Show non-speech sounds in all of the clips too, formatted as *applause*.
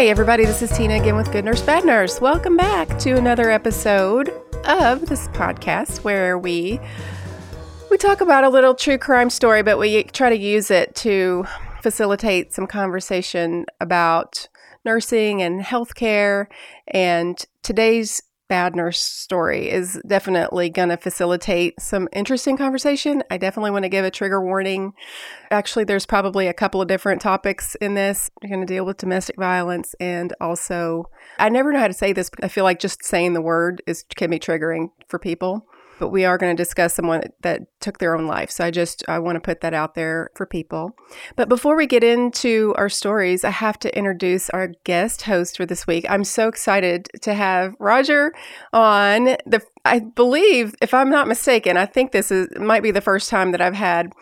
Hey, everybody, this is Tina again with Good Nurse Bad Nurse. Welcome back to another episode of this podcast where we we talk about a little true crime story, but we try to use it to facilitate some conversation about nursing and healthcare. And today's bad nurse story is definitely going to facilitate some interesting conversation. I definitely want to give a trigger warning. Actually, there's probably a couple of different topics in this. We're going to deal with domestic violence and also, I never know how to say this, but I feel like just saying the word is can be triggering for people but we are going to discuss someone that took their own life. So I just I want to put that out there for people. But before we get into our stories, I have to introduce our guest host for this week. I'm so excited to have Roger on the I believe if I'm not mistaken, I think this is might be the first time that I've had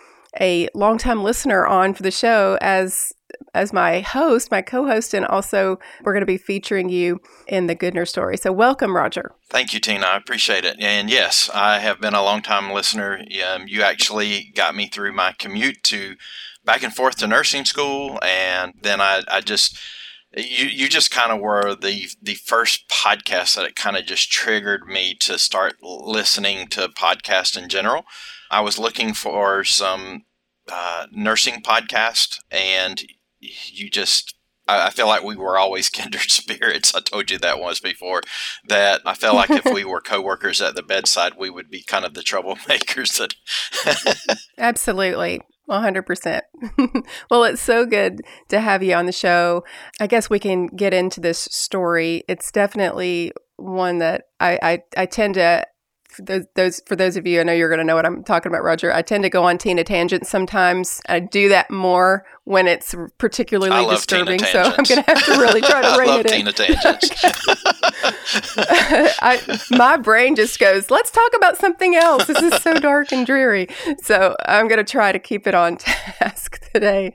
a longtime listener on for the show as as my host, my co-host, and also we're going to be featuring you in the Good Nurse story. So welcome, Roger. Thank you, Tina. I appreciate it. And yes, I have been a long-time listener. Um, you actually got me through my commute to back and forth to nursing school, and then I, I just you you just kind of were the the first podcast that it kind of just triggered me to start listening to podcasts in general. I was looking for some uh, nursing podcast, and you just I, feel like we were always *laughs* kindred spirits. I told you that once before. That I felt like if we *laughs* were coworkers at the bedside, we would be kind of the troublemakers. That *laughs* absolutely. 100%. well, it's so good to have you on the show. I guess we can get into this story. It's definitely one that I, I, I tend to those, those for those of you, I know you're going to know what I'm talking about, Roger. I tend to go on Tina tangents sometimes. I do that more when it's particularly disturbing. So I'm going to have to really try to *laughs* rein it in. Tina tangents. *laughs* I, my brain just goes, let's talk about something else. This is so dark and dreary. So I'm going to try to keep it on *laughs* task today.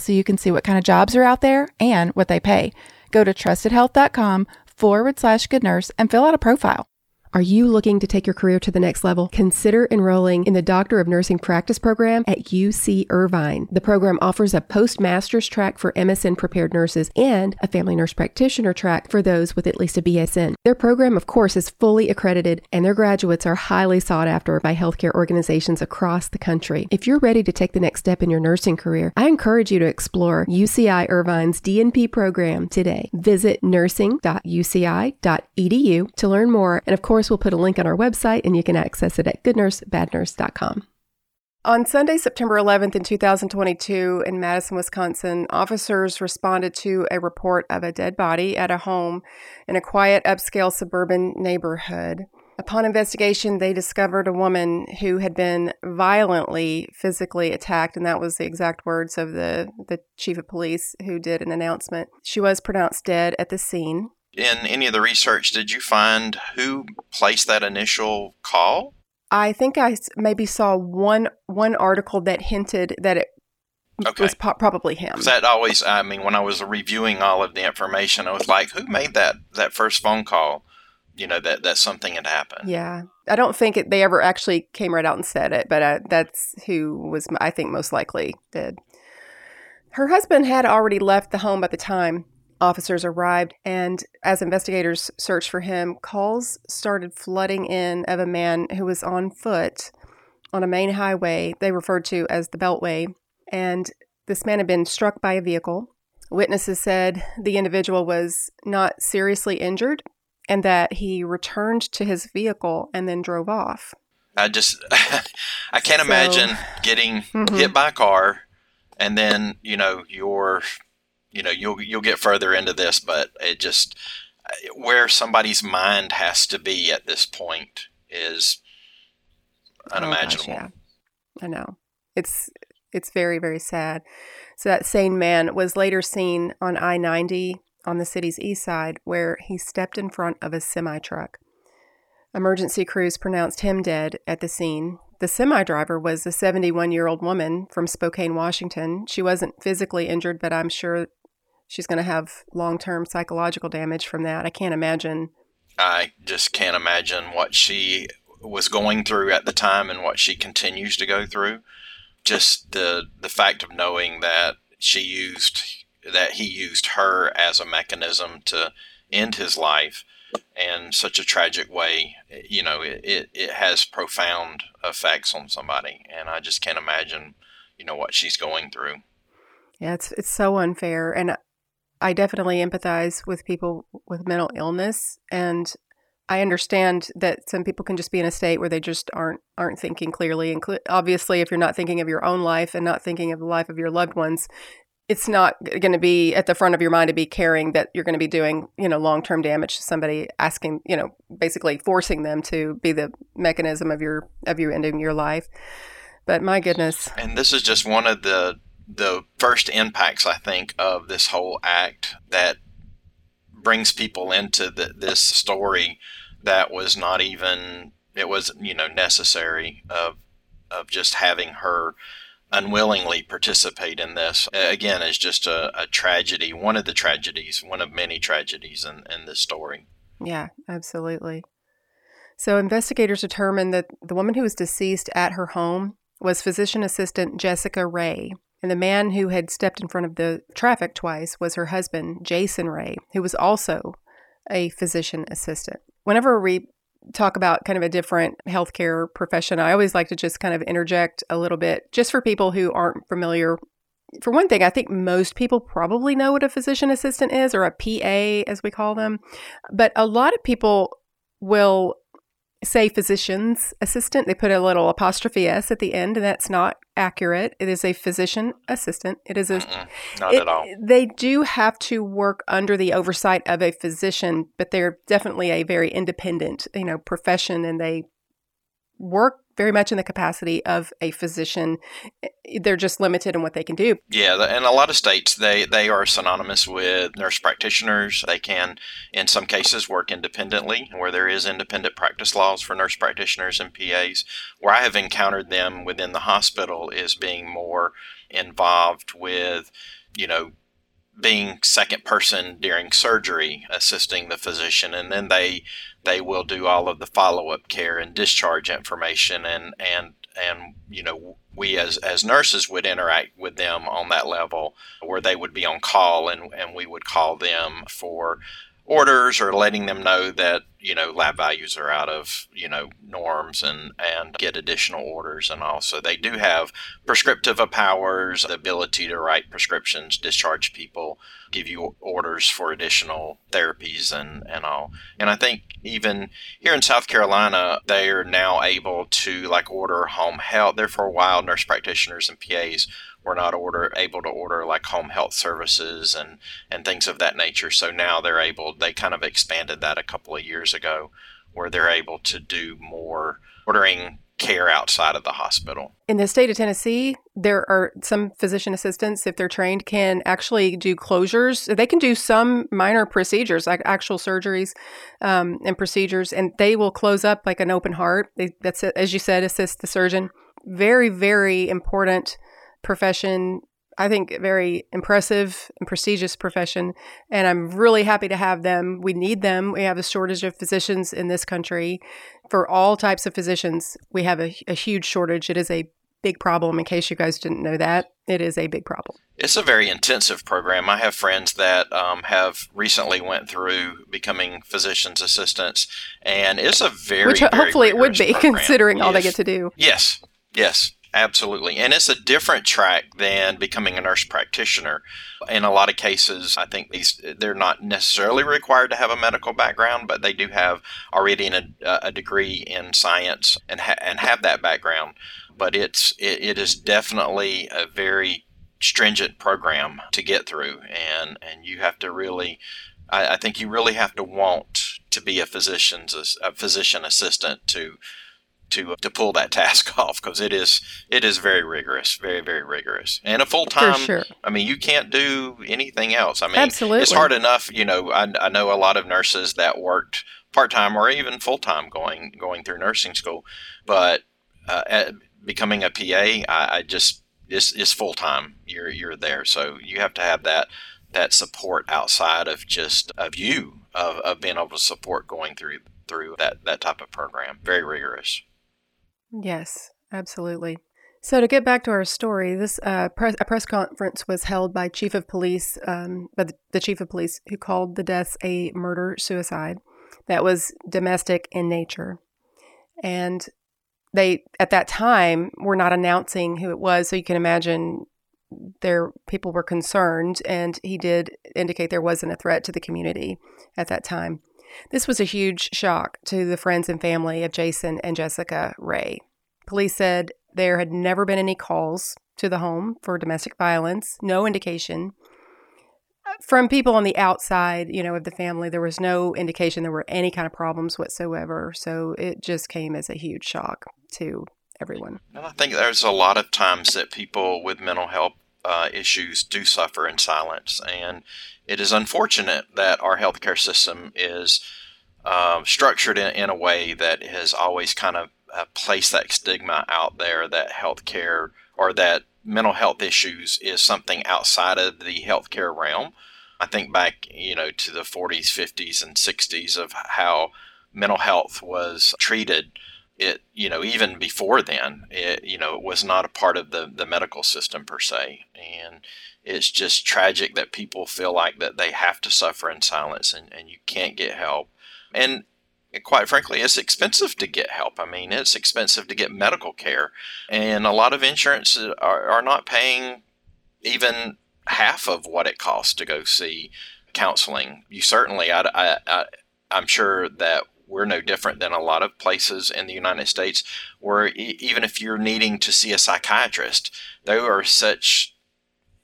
so you can see what kind of jobs are out there and what they pay. Go to trustedhealth.com forward slash good nurse and fill out a profile. Are you looking to take your career to the next level? Consider enrolling in the Doctor of Nursing Practice program at UC Irvine. The program offers a postmaster's track for MSN prepared nurses and a family nurse practitioner track for those with at least a BSN. Their program, of course, is fully accredited and their graduates are highly sought after by healthcare organizations across the country. If you're ready to take the next step in your nursing career, I encourage you to explore UCI Irvine's DNP program today. Visit nursing.uci.edu to learn more and of course course, we'll put a link on our website and you can access it at goodnursebadnurse.com. On Sunday, September 11th in 2022 in Madison, Wisconsin, officers responded to a report of a dead body at a home in a quiet upscale suburban neighborhood. Upon investigation, they discovered a woman who had been violently physically attacked, and that was the exact words of the, the chief of police who did an announcement. She was pronounced dead at the scene in any of the research, did you find who placed that initial call? I think I maybe saw one one article that hinted that it okay. was po- probably him. That always, I mean, when I was reviewing all of the information, I was like, who made that that first phone call? you know that that something had happened. Yeah, I don't think it, they ever actually came right out and said it, but uh, that's who was I think most likely did. Her husband had already left the home by the time officers arrived, and as investigators searched for him, calls started flooding in of a man who was on foot on a main highway they referred to as the Beltway, and this man had been struck by a vehicle. Witnesses said the individual was not seriously injured and that he returned to his vehicle and then drove off. I just, *laughs* I can't so, imagine getting mm-hmm. hit by a car and then, you know, you're, you know, you'll, you'll get further into this, but it just, where somebody's mind has to be at this point is unimaginable. Oh gosh, yeah. I know. It's, it's very, very sad. So that same man was later seen on I 90 on the city's east side where he stepped in front of a semi truck. Emergency crews pronounced him dead at the scene. The semi driver was a 71 year old woman from Spokane, Washington. She wasn't physically injured, but I'm sure she's going to have long term psychological damage from that. I can't imagine. I just can't imagine what she was going through at the time and what she continues to go through. Just the the fact of knowing that she used that he used her as a mechanism to end his life in such a tragic way, you know, it, it, it has profound effects on somebody. And I just can't imagine, you know, what she's going through. Yeah, it's, it's so unfair. And I definitely empathize with people with mental illness. And I understand that some people can just be in a state where they just aren't aren't thinking clearly. And cl- obviously, if you're not thinking of your own life and not thinking of the life of your loved ones, it's not going to be at the front of your mind to be caring that you're going to be doing, you know, long-term damage to somebody asking, you know, basically forcing them to be the mechanism of your of you ending your life. But my goodness. And this is just one of the the first impacts I think of this whole act that brings people into the, this story that was not even it was you know necessary of of just having her unwillingly participate in this again is just a, a, tragedy one of the tragedies one of many tragedies in, in this story. Yeah absolutely. So investigators determined that the woman who was deceased at her home was physician assistant jessica ray and the man who had stepped in front of the traffic twice was her husband jason ray who was also a physician assistant whenever we talk about kind of a different healthcare profession, I always like to just kind of interject a little bit just for people who aren't familiar. For one thing, I think most people probably know what a physician assistant is or a PA, as we call them. But a lot of people will say physician's assistant. They put a little apostrophe s at the end, and that's not accurate. It is a physician assistant. It is a Mm-mm, not it, at all. They do have to work under the oversight of a physician, but they're definitely a very independent, you know, profession, and they work very much in the capacity of a physician. Eh, eh, they're just limited in what they can do. Yeah, in a lot of states, they, they are synonymous with nurse practitioners. They can, in some cases, work independently, where there is independent practice laws for nurse practitioners and PAs. Where I have encountered them within the hospital is being more involved with, you know, being second person during surgery, assisting the physician, and then they they will do all of the follow up care and discharge information, and and and you know we as as nurses would interact with them on that level, where they would be on call, and and we would call them for orders or letting them know that you know lab values are out of you know norms and and get additional orders and also they do have prescriptive powers the ability to write prescriptions discharge people give you orders for additional therapies and and all. And i think even here in south carolina they are now able to like order home health. There for a while nurse practitioners and pas were not order able to order like home health services and and things of that nature. So now they're able. They kind of expanded that a couple of years ago, where they're able to do more ordering care outside of the hospital. In the state of Tennessee, there are some physician assistants, if they're trained, can actually do closures. They can do some minor procedures, like actual surgeries um, and procedures, and they will close up like an open heart. They, that's, as you said, assist the surgeon. Very, very important profession. I think, very impressive and prestigious profession. And I'm really happy to have them. We need them. We have a shortage of physicians in this country. For all types of physicians, we have a, a huge shortage. It is a big problem. In case you guys didn't know that, it is a big problem. It's a very intensive program. I have friends that um, have recently went through becoming physicians assistants, and it's a very which very hopefully it would be program. *laughs* considering all they get to do. Yes, yes, absolutely. And it's a different track than becoming a nurse practitioner. In a lot of cases, I think these they're not necessarily required to have a medical background, but they do have already a degree in science and ha- and have that background. But it's it, it is definitely a very stringent program to get through, and and you have to really. I, I think you really have to want to be a physician's a physician assistant to to to pull that *laughs* task off because it is it is very rigorous, very very rigorous, and a full time. sure. I mean, you can't do anything else. I mean, Absolutely. it's hard enough. You know, I, I know a lot of nurses that worked part time or even full time going going through nursing school, but uh, becoming a PA, I, I just it's, it's full time. You're you're there, so you have to have that that support outside of just of you of, of being able to support going through through that that type of program. Very rigorous. Yes, absolutely. So to get back to our story, this uh, press, a press conference was held by Chief of Police, um, by the, the Chief of Police, who called the deaths a murder suicide that was domestic in nature, and they at that time were not announcing who it was. So you can imagine there people were concerned, and he did indicate there wasn't a threat to the community at that time. This was a huge shock to the friends and family of Jason and Jessica Ray. Police said there had never been any calls to the home for domestic violence, no indication. Uh, from people on the outside, you know, of the family, there was no indication there were any kind of problems whatsoever. So it just came as a huge shock to everyone. And I think there's a lot of times that people with mental health uh, issues do suffer in silence, and it is unfortunate that our healthcare system is uh, structured in, in a way that has always kind of uh, placed that stigma out there that healthcare or that mental health issues is something outside of the healthcare realm. I think back, you know, to the 40s, 50s, and 60s of how mental health was treated it you know even before then it you know it was not a part of the the medical system per se. And it's just tragic that people feel like that they have to suffer in silence and, and you can't get help. And quite frankly it's expensive to get help. I mean it's expensive to get medical care. And a lot of insurance are, are not paying even half of what it costs to go see counseling. You certainly I, I, I i'm sure that we're no different than a lot of places in the United States where e- even if you're needing to see a psychiatrist, there are such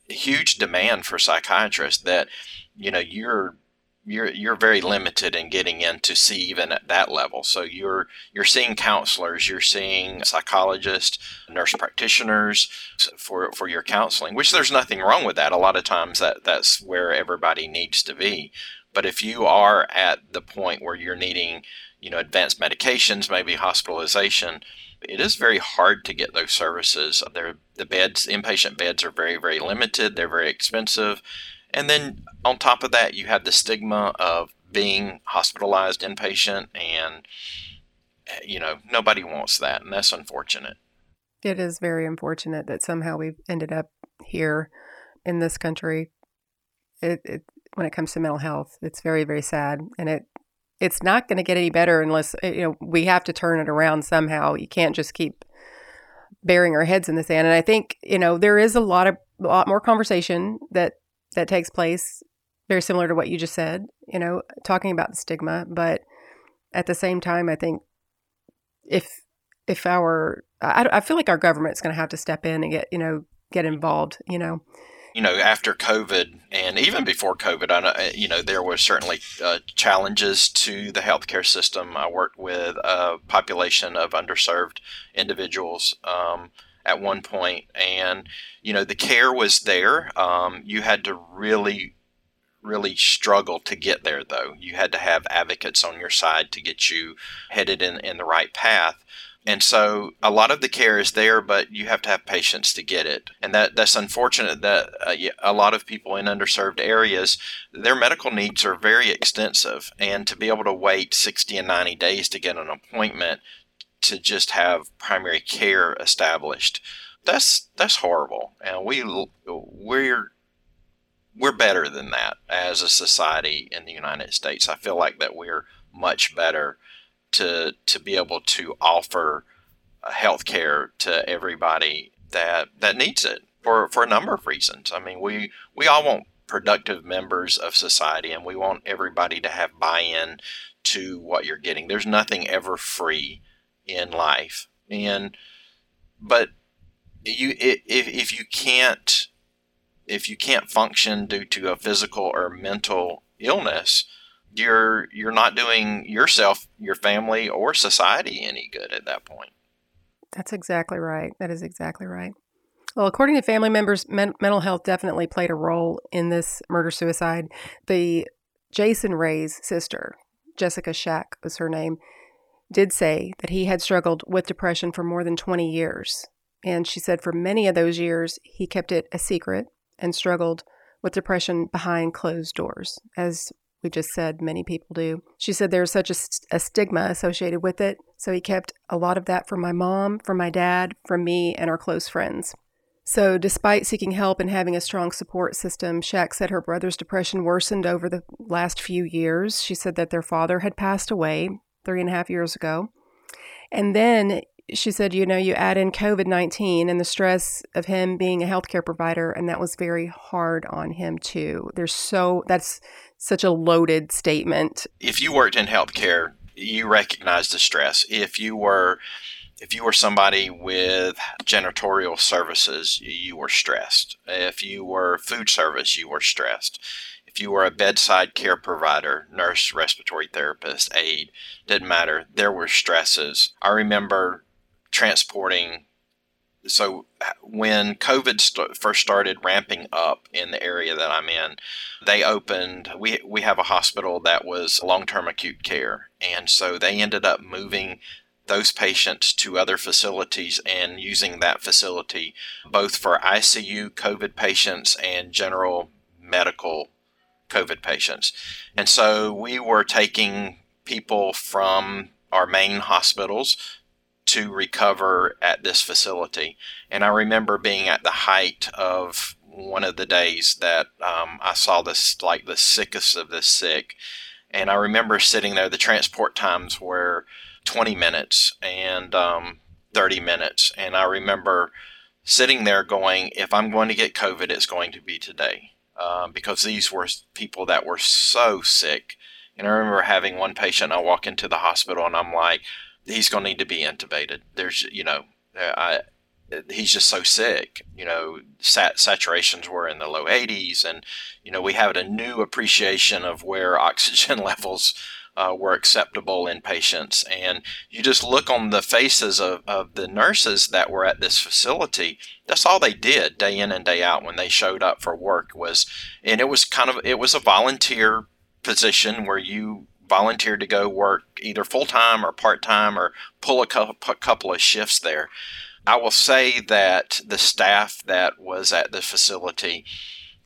huge demand for psychiatrists that you know you're you're you're very limited in getting in to see even at that level. So you're you're seeing counselors, you're seeing psychologists, nurse practitioners for for your counseling, which there's nothing wrong with that. A lot of times that that's where everybody needs to be. But if you are at the point where you're needing, you know, advanced medications, maybe hospitalization, it is very hard to get those services. They're, the beds, inpatient beds are very, very limited. They're very expensive. And then on top of that, you have the stigma of being hospitalized inpatient, and, eh, you know, nobody wants that. And that's unfortunate. It is very unfortunate that somehow we've ended up here in this country. It, it when it comes to mental health, it's very very sad, and it it's not going to get any better unless eh, you know we have to turn it around somehow. You can't just keep burying our heads in the sand. And I think you know there is a lot of a lot more conversation that that takes place, very similar to what you just said. You know, talking about the stigma, but at the same time, I think if if our I, I feel like our government's going to have to step in and get you know get involved. You know, you know, after COVID and even before COVID, I know, you know, there were certainly uh, challenges to the healthcare system. I worked with a population of underserved individuals um, at one point, and you know, the care was there. Um, you had to really, really struggle to get there, though. You had to have advocates on your side to get you headed in in the right path. And so a lot of the care is there, but you have to have patience to get it. And that, that's unfortunate that uh, a lot of people in underserved areas, their medical needs are very extensive. And to be able to wait 60 and 90 days to get an appointment to just have primary care established, that's that's horrible. And we we're we're better than that as a society in the United States. I feel like that we're much better to to be able to offer uh, health care to everybody that that needs it for for a number of reasons. I mean, we we all want productive members of society and we want everybody to have buy-in to what you're getting. There's nothing ever free in life. And but you if if you can't if you can't function due to a physical or mental illness, you're you're not doing yourself, your family, or society any good at that point. That's exactly right. That is exactly right. Well, according to family members, men- mental health definitely played a role in this murder suicide. The Jason Ray's sister, Jessica Shack was her name, did say that he had struggled with depression for more than 20 years. And she said for many of those years, he kept it a secret and struggled with depression behind closed doors, as we just said many people do. She said there's such a, a, stigma associated with it, so he kept a lot of that from my mom, from my dad, from me, and our close friends. So, despite seeking help and having a strong support system, Shack said her brother's depression worsened over the last few years. She said that their father had passed away three and a half years ago. And then she said, you know, you add in COVID 19 and the stress of him being a healthcare provider, and that was very hard on him too. There's so, that's such a loaded statement. If you worked in healthcare, you recognize the stress. If you were, if you were somebody with janitorial services, you were stressed. If you were food service, you were stressed if you were a bedside care provider, nurse, respiratory therapist, aide, didn't matter. There were stresses. I remember transporting. So when COVID st- first started ramping up in the area that I'm in, they opened. We we have a hospital that was long-term acute care, and so they ended up moving those patients to other facilities and using that facility both for ICU COVID patients and general medical COVID patients. And so we were taking people from our main hospitals to recover at this facility. And I remember being at the height of one of the days that um, I saw this, like the sickest of the sick. And I remember sitting there, the transport times were 20 minutes and um, 30 minutes. And I remember sitting there going, if I'm going to get COVID, it's going to be today. Uh, because these were people that were so sick. And I remember having one patient, I walk into the hospital and I'm like, he's going to need to be intubated. There's, you know, I, he's just so sick. You know, sat, saturations were in the low 80s, and you know we have a new appreciation of where *laughs* oxygen levels uh, were acceptable in patients. And you just look on the faces of, of the nurses that were at this facility. That's all they did day in and day out when they showed up for work was, and it was kind of it was a volunteer position where you volunteered to go work either full time or part time or pull a couple of shifts there. I will say that the staff that was at the facility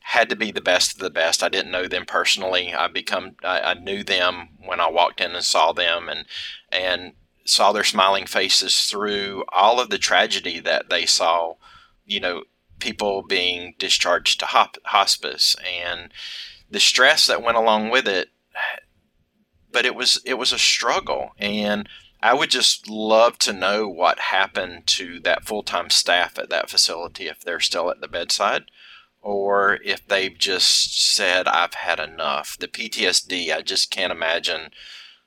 had to be the best of the best. I didn't know them personally. I become I, knew them when I walked in and saw them and and saw their smiling faces through all of the tragedy that they saw. You know, people being discharged to hospice and the stress that went along with it but it was it was a struggle and I would just love to know what happened to that full-time staff at that facility if they're still at the bedside or if they've just said I've had enough. The PTSD, I just can't imagine.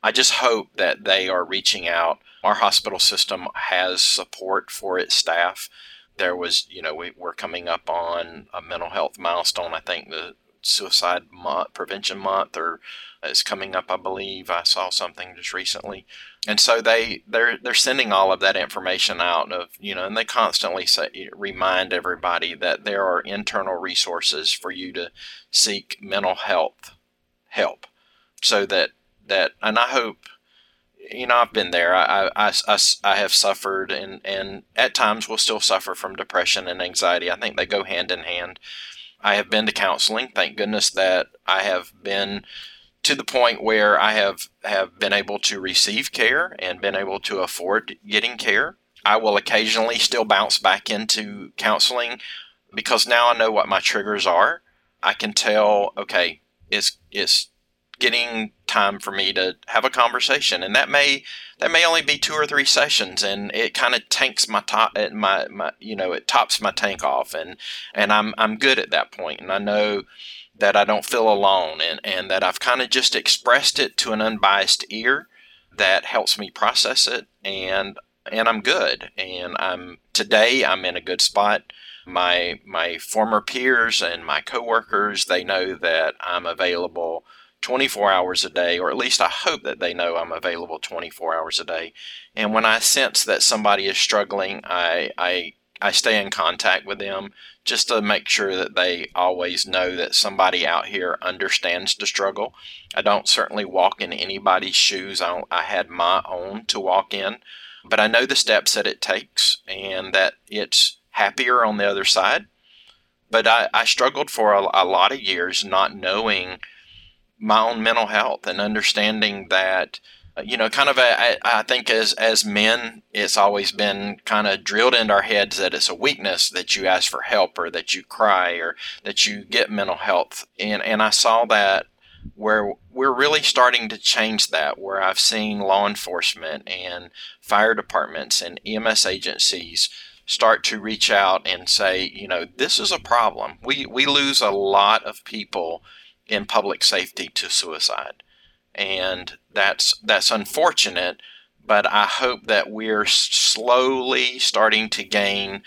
I just hope that they are reaching out. Our hospital system has support for its staff. There was, you know, we, we're coming up on a mental health milestone. I think the suicide month, prevention month, or uh, is coming up. I believe I saw something just recently, and so they they're they're sending all of that information out of you know, and they constantly say eh, remind everybody that there are internal resources for you to seek mental health help, so that that and I hope you know, I've been there. I, I, I, I, have suffered and, and at times will still suffer from depression and anxiety. I think they go hand in hand. I have been to counseling. Thank goodness that I have been to the point where I have, have been able to receive care and been able to afford getting care. I will occasionally still bounce back into counseling because now I know what my triggers are. I can tell, okay, it's, it's getting time for me to have a conversation and that may that may only be two or three sessions and it kind of tanks my top my, my you know it tops my tank off and and I'm I'm good at that point and I know that I don't feel alone and and that I've kind of just expressed it to an unbiased ear that helps me process it and and I'm good and I'm today I'm in a good spot. My my former peers and my coworkers they know that I'm available 24 hours a day, or at least I hope that they know I'm available 24 hours a day. And when I sense that somebody is struggling, I, I, I stay in contact with them just to make sure that they always know that somebody out here understands the struggle. I don't certainly walk in anybody's shoes. I, I had my own to walk in, but I know the steps that it takes and that it's happier on the other side. But I, I struggled for a, a lot of years not knowing my own mental health and understanding that you know kind of a, I think as as men it's always been kind of drilled into our heads that it's a weakness that you ask for help or that you cry or that you get mental health. And and I saw that where we're really starting to change that where I've seen law enforcement and fire departments and EMS agencies start to reach out and say you know this is a problem. We we lose a lot of people in public safety to suicide. And that's that's unfortunate, but I hope that we're slowly starting to gain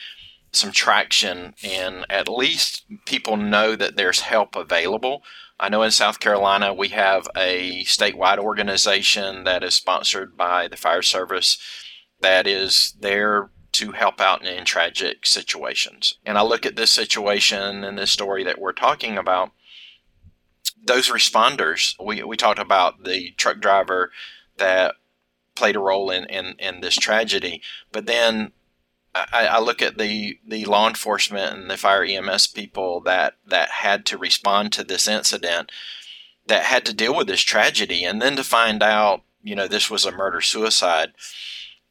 some traction and at least people know that there's help available. I know in South Carolina we have a statewide organization that is sponsored by the fire service that is there to help out in, in tragic situations. And I look at this situation and this story that we're talking about those responders, we, we talked about the truck driver that played a role in, in, in this tragedy, but then I, I, look at the, the law enforcement and the fire EMS people that, that had to respond to this incident, that had to deal with this tragedy, and then to find out, you know, this was a murder suicide.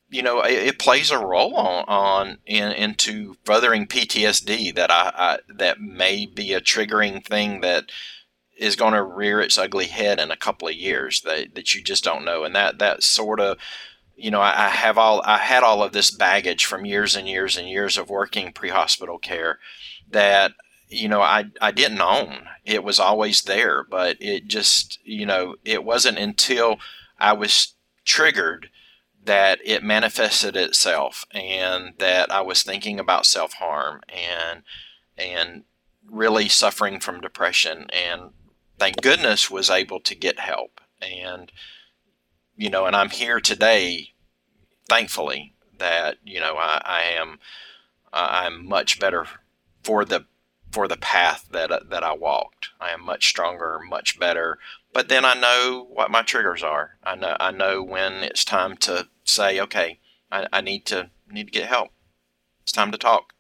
You know, it, it plays a role on, on in, into furthering PTSD that I, I that may be a triggering thing that is going to rear its ugly head in a couple of years that, that you just don't know. And that, that sort of, you know, I, I have all, I had all of this baggage from years and years and years of working pre-hospital care that, you know, I, I didn't own. It was always there, but it just, you know, it wasn't until I was triggered that it manifested itself and that I was thinking about self-harm and, and really suffering from depression and thank goodness was able to get help. And you know and i'm here today thankfully that you know i, I am i'm much better for the for the path that that i walked. I am much stronger much better. But then i know what my triggers are. I know i know when it's time to say okay i, I need to need to get help. It's time to talk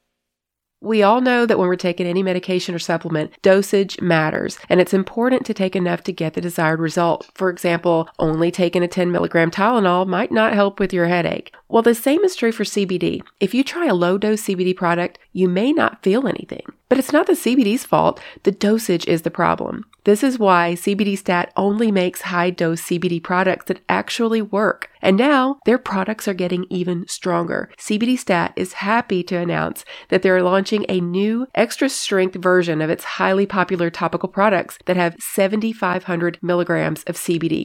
we all know that when we're taking any medication or supplement, dosage matters, and it's important to take enough to get the desired result. For example, only taking a 10 milligram Tylenol might not help with your headache. Well, the same is true for CBD. If you try a low dose CBD product, you may not feel anything. But it's not the CBD's fault, the dosage is the problem. This is why CBD Stat only makes high dose CBD products that actually work. And now their products are getting even stronger. CBD Stat is happy to announce that they're launching a new extra strength version of its highly popular topical products that have 7,500 milligrams of CBD.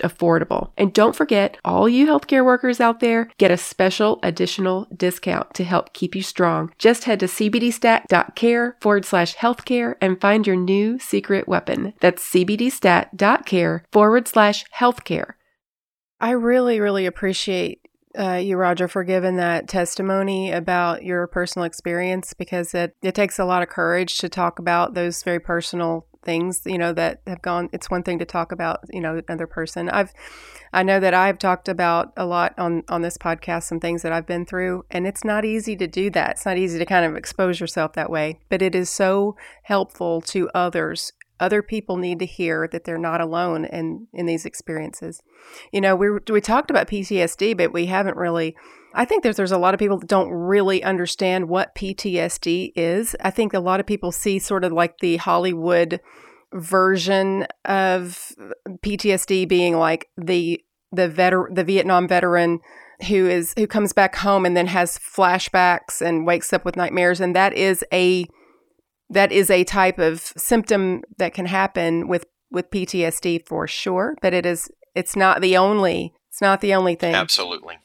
affordable. And don't forget, all you healthcare workers out there get a special additional discount to help keep you strong. Just head to cbdstat.care forward slash healthcare and find your new secret weapon. That's cbdstat.care forward slash healthcare. I really, really appreciate uh, you, Roger, for giving that testimony about your personal experience because it, it takes a lot of courage to talk about those very personal things, you know, that have gone. It's one thing to talk about, you know, another person. I've, I know that I've talked about a lot on on this podcast some things that I've been through, and it's not easy to do that. It's not easy to kind of expose yourself that way, but it is so helpful to others other people need to hear that they're not alone in in these experiences. You know, we we talked about PTSD, but we haven't really. I think there's there's a lot of people that don't really understand what PTSD is. I think a lot of people see sort of like the Hollywood version of PTSD being like the the veteran the Vietnam veteran who is who comes back home and then has flashbacks and wakes up with nightmares and that is a that is a type of symptom that can happen with with PTSD for sure, but it is it's not the only it's not the only thing. Absolutely.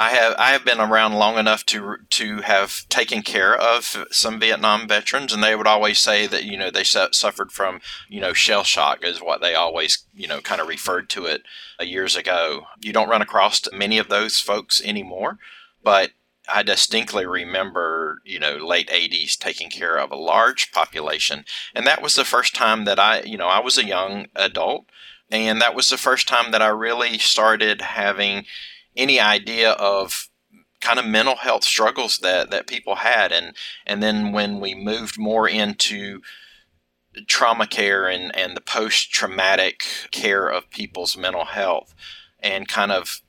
I have I have been around long enough to to have taken care of some Vietnam veterans, and they would always say that you know they su- suffered from you know shell shock is what they always you know kind of referred to it uh, years ago. You don't run across many of those folks anymore, but I distinctly remember, you know, late 80s taking care of a large population. And that was the first time that I, you know, I was a young adult. And that was the first time that I really started having any idea of kind of mental health struggles that, that people had. And, and then when we moved more into trauma care and, and the post traumatic care of people's mental health and kind of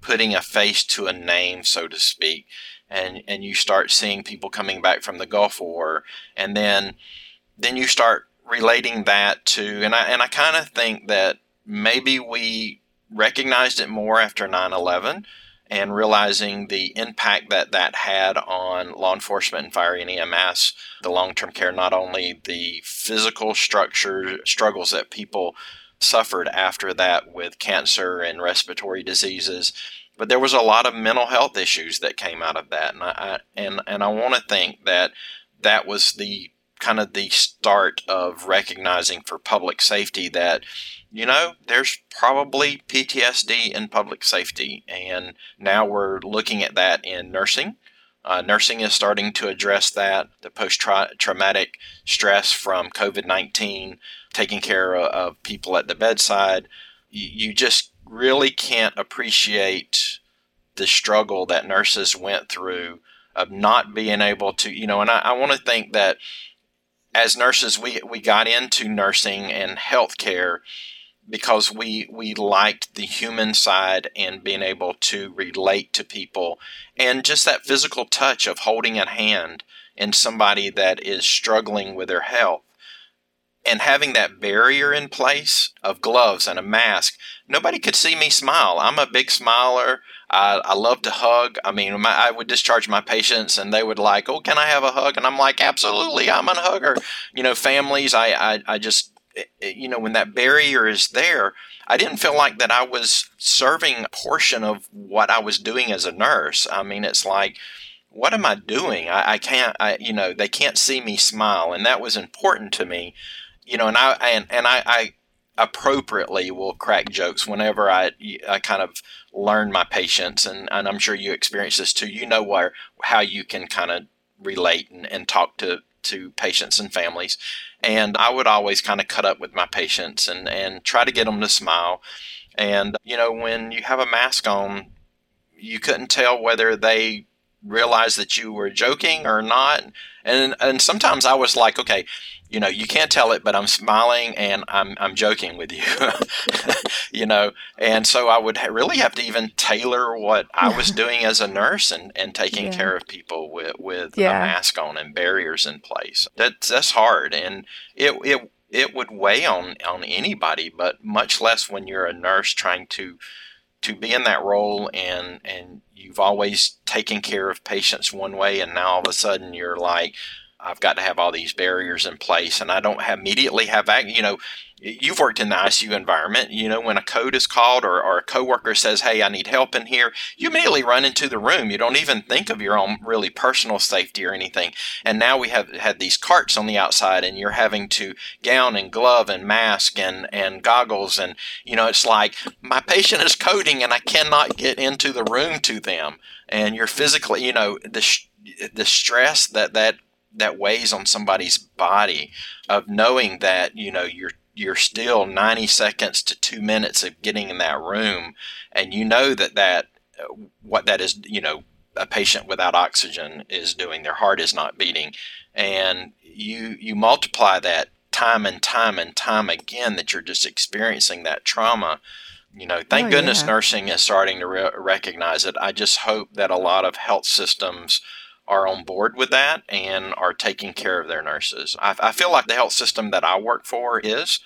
putting a face to a name, so to speak, and and you start seeing people coming back from the Gulf War, and then then you start relating that to, and I and I kind of think that maybe we recognized it more after 9/11 and realizing the impact that that had on law enforcement and fire and EMS, the long-term care, not only the physical structure struggles that people suffered after that with cancer and respiratory diseases. But there was a lot of mental health issues that came out of that, and I, and and I want to think that that was the kind of the start of recognizing for public safety that you know there's probably PTSD in public safety, and now we're looking at that in nursing. Uh, nursing is starting to address that, the post traumatic stress from COVID 19, taking care of, people at the bedside. You, you, just really can't appreciate the struggle that nurses went through of not being able to, you know, and I, I want to think that as nurses, we, we got into nursing and healthcare because we we liked the human side and being able to relate to people and just that physical touch of holding a hand in somebody that is struggling with their health and having that barrier in place of gloves and a mask nobody could see me smile i'm a big smiler I, I love to hug. I mean, my, I would discharge my patients and they would like, oh, can I have a hug? And I'm like, absolutely, I'm a hugger. You know, families, I, I, I just Eh, eh, you know, when that barrier is there, I didn't feel like that I was serving a portion of what I was doing as a nurse. I mean, it's like, what am I doing? I, I can't, I, you know, they can't see me smile, and that was important to me, you know, and I and and I, I appropriately will crack jokes whenever I I kind of learn my patients, and, and I'm sure you experience this too. You know where how you can kind of relate and, and talk to to patients and families. And I would always kind of cut up with my patients and, and try to get them to smile. And, you know, when you have a mask on, you couldn't tell whether they realized that you were joking or not. And, and sometimes I was like, okay, you know, you can't tell it, but I'm smiling and I'm, I'm joking with you, *laughs* you know, and so I would ha- really have to even tailor what I was doing as a nurse and, and taking yeah. care of people with, with yeah. a mask on and barriers in place. That's, that's hard. And it, it, it would weigh on, on anybody, but much less when you're a nurse trying to, to be in that role and, and you've always taken care of patients one way and now all of a sudden you're like, I've got to have all these barriers in place, and I don't have immediately have you know you've worked in the ICU environment. You know, when a code is called or, or a coworker says, Hey, I need help in here, you immediately run into the room. You don't even think of your own really personal safety or anything. And now we have had these carts on the outside and you're having to gown and glove and mask and, and goggles. And, you know, it's like my patient is coding and I cannot get into the room to them. And you're physically, you know, the, the stress that that that weighs on somebody's body of knowing that you know you're you're still 90 seconds to two minutes of getting in that room. And you know that that uh, what that is you know a patient without oxygen is doing. Their heart is not beating. And you you multiply that time and time and time again that you're just experiencing that trauma. You know thank oh, goodness yeah. nursing is starting to re- recognize it. I just hope that a lot of health systems are on board with that and are taking care of their nurses. I, I feel like the health system that I work for is.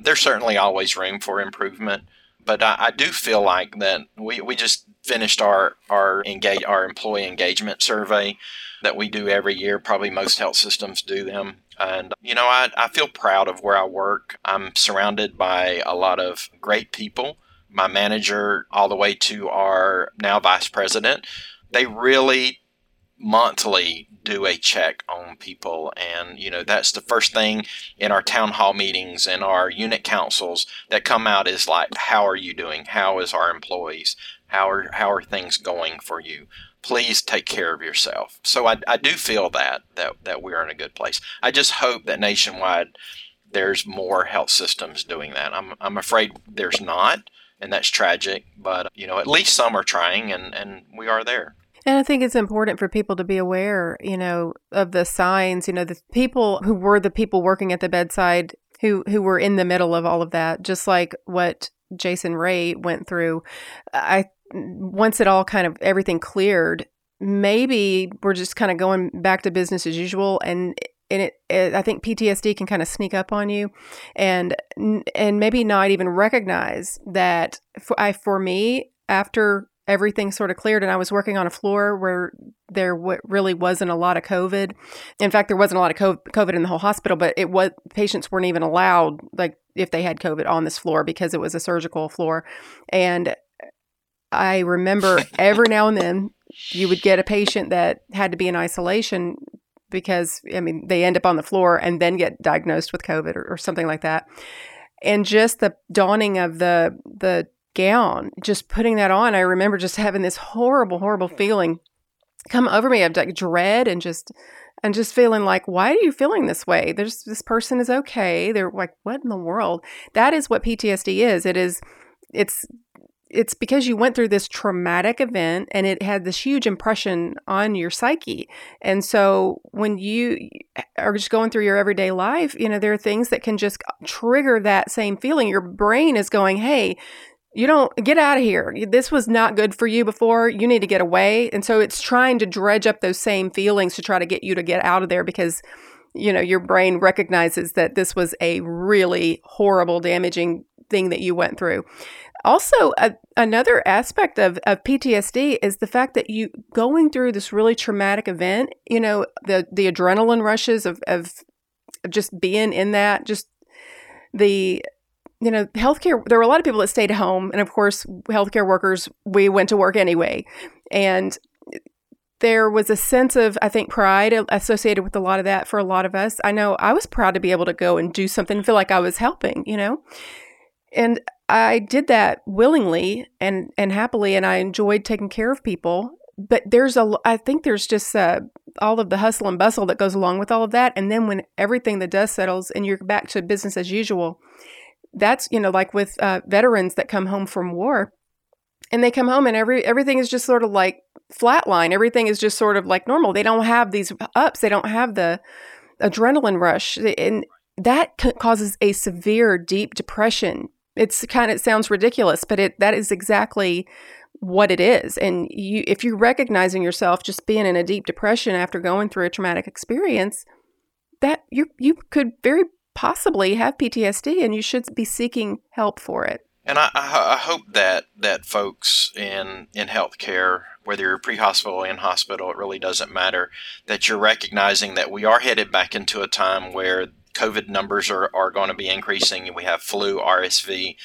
There's certainly always room for improvement, but I, I do feel like that we, we just finished our our engage our employee engagement survey that we do every year. Probably most health systems do them. And, you know, I, I feel proud of where I work. I'm surrounded by a lot of great people. My manager, all the way to our now vice president, they really monthly do a check on people. And you know that's the first thing in our town hall meetings and our unit councils that come out is like how are you doing? How is our employees? How are how are things going for you? Please take care of yourself. So i, I do feel that that that we're in a good place. I just hope that nationwide there's more health systems doing that. I'm, I'm afraid there's not and that's tragic but you know at least some are trying and and we are there and I think it's important for people to be aware, you know, of the signs, you know, the people who were the people working at the bedside who who were in the middle of all of that, just like what Jason Ray went through. I once it all kind of everything cleared, maybe we're just kind of going back to business as usual and and it, it, I think PTSD can kind of sneak up on you, and and maybe not even recognize that. For, I for me, after everything sort of cleared and I was working on a floor where there w- really wasn't a lot of COVID. In fact, there wasn't a lot of COVID in the whole hospital, but it was patients weren't even allowed like if they had COVID on this floor because it was a surgical floor. And I remember every now and then you would get a patient that had to be in isolation because I mean they end up on the floor and then get diagnosed with COVID or, or something like that. And just the dawning of the the gown, just putting that on, I remember just having this horrible, horrible feeling come over me of like dread and just and just feeling like, why are you feeling this way? There's this person is okay. They're like, what in the world? That is what PTSD is. It is it's it's because you went through this traumatic event and it had this huge impression on your psyche. And so when you eh, are just going through your everyday life, you know, there are things that can just trigger that same feeling. Your brain is going, hey, you don't get out of here. This was not good for you before. You need to get away. And so it's trying to dredge up those same feelings to try to get you to get out of there because you know your brain recognizes that this was a really horrible damaging thing that you went through. Also, a, another aspect of, of PTSD is the fact that you going through this really traumatic event, you know, the the adrenaline rushes of, of just being in that, just the you know, healthcare, there were a lot of people that stayed home. And of course, healthcare workers, we went to work anyway. And there was a sense of, I think, pride associated with a lot of that for a lot of us. I know I was proud to be able to go and do something, and feel like I was helping, you know? And I did that willingly and, and happily, and I enjoyed taking care of people. But there's a, I think there's just uh, all of the hustle and bustle that goes along with all of that. And then when everything, the dust settles and you're back to business as usual, that's you know like with uh, veterans that come home from war and they come home and every everything is just sort of like flatline. Everything is just sort of like normal. They don't have these ups. They don't have the adrenaline rush. And that causes a severe deep depression. It's kind of it sounds ridiculous but it that is exactly what it is. And you if you're recognizing yourself just being in a deep depression after going through a traumatic experience that you you could very possibly have PTSD and you should be seeking help for it. And I, I, I hope that that folks in in healthcare, whether you're pre-hospital or in hospital, it really doesn't matter. That you're recognizing that we are headed back into a time where COVID numbers are, are going to be increasing, and we have flu, RSV,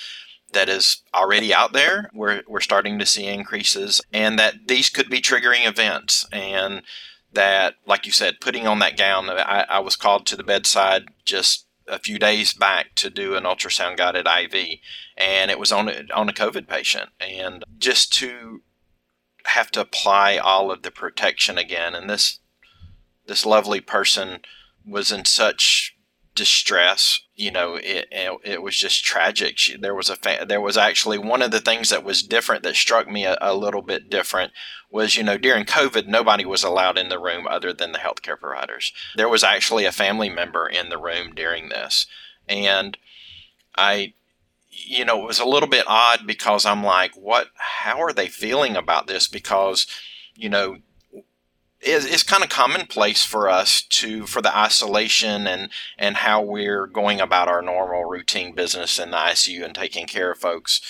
that is already out there. We're, we're starting to see increases, and that these could be triggering events. And that, like you said, putting on that gown, I, I was called to the bedside just a few days back to do an ultrasound guided IV, and it was on a, on a COVID patient, and just to have to apply all of the protection again, and this this lovely person was in such distress. You know, it, it, it was just tragic. She, there was a fa- there was actually one of the things that was different that struck me a, a, little bit different was you know during COVID nobody was allowed in the room other than the healthcare providers. There was actually a family member in the room during this, and I. You know, it was a little bit odd because I'm like, what? How are they feeling about this? Because, you know, is kind of commonplace for us to for the isolation and and how we're going about our normal routine business in the ICU and taking care of folks.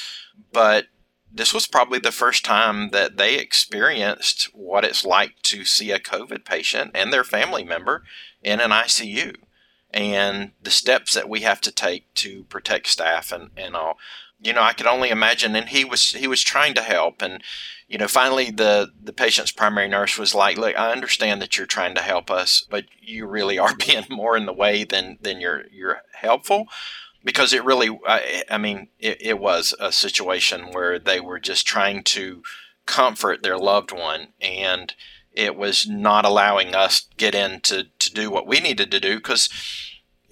But this was probably the first time that they experienced what it's like to see a COVID patient and their family member in an ICU and the steps that we have to take to protect staff and, and all. You know, I could only imagine and he was he was trying to help and you know, finally the the patient's primary nurse was like, "Look, I understand that you're trying to help us, but you really are *laughs* being more in the way than than you're you're helpful." Because it really, I, I mean, it, it was a situation where they were just trying to comfort their loved one, and it was not allowing us get in to, to do what we needed to do because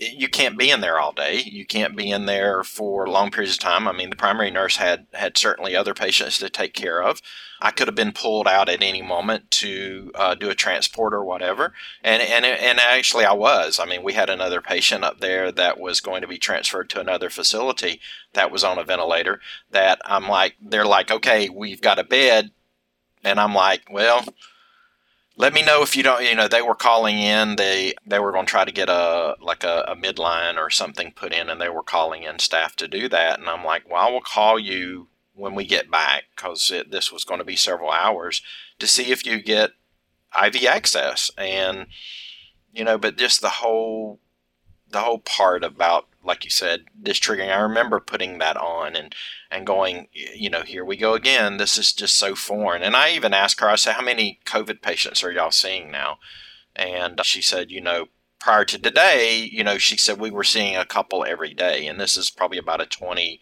you can't be in there all day. You can't be in there for long periods of time. I mean, the primary nurse had had certainly other patients to take care of. I could have been pulled out at any moment to uh, do a transport or whatever, and and and actually I was. I mean, we had another patient up there that was going to be transferred to another facility that was on a ventilator. That I'm like, they're like, okay, we've got a bed, and I'm like, well let me know if you don't you know they were calling in they they were going to try to get a like a, a midline or something put in and they were calling in staff to do that. And i'm like well i will call you when we get back because this was going to be several hours to see if you get iv access. And you know but just the whole the whole part about like you said this triggering i remember putting that on and and going, you know, here we go again. This is just so foreign. And I even asked her, I said, how many COVID patients are y'all seeing now? And she said, you know, prior to today, you know, she said we were seeing a couple every day. And this is probably about a 20,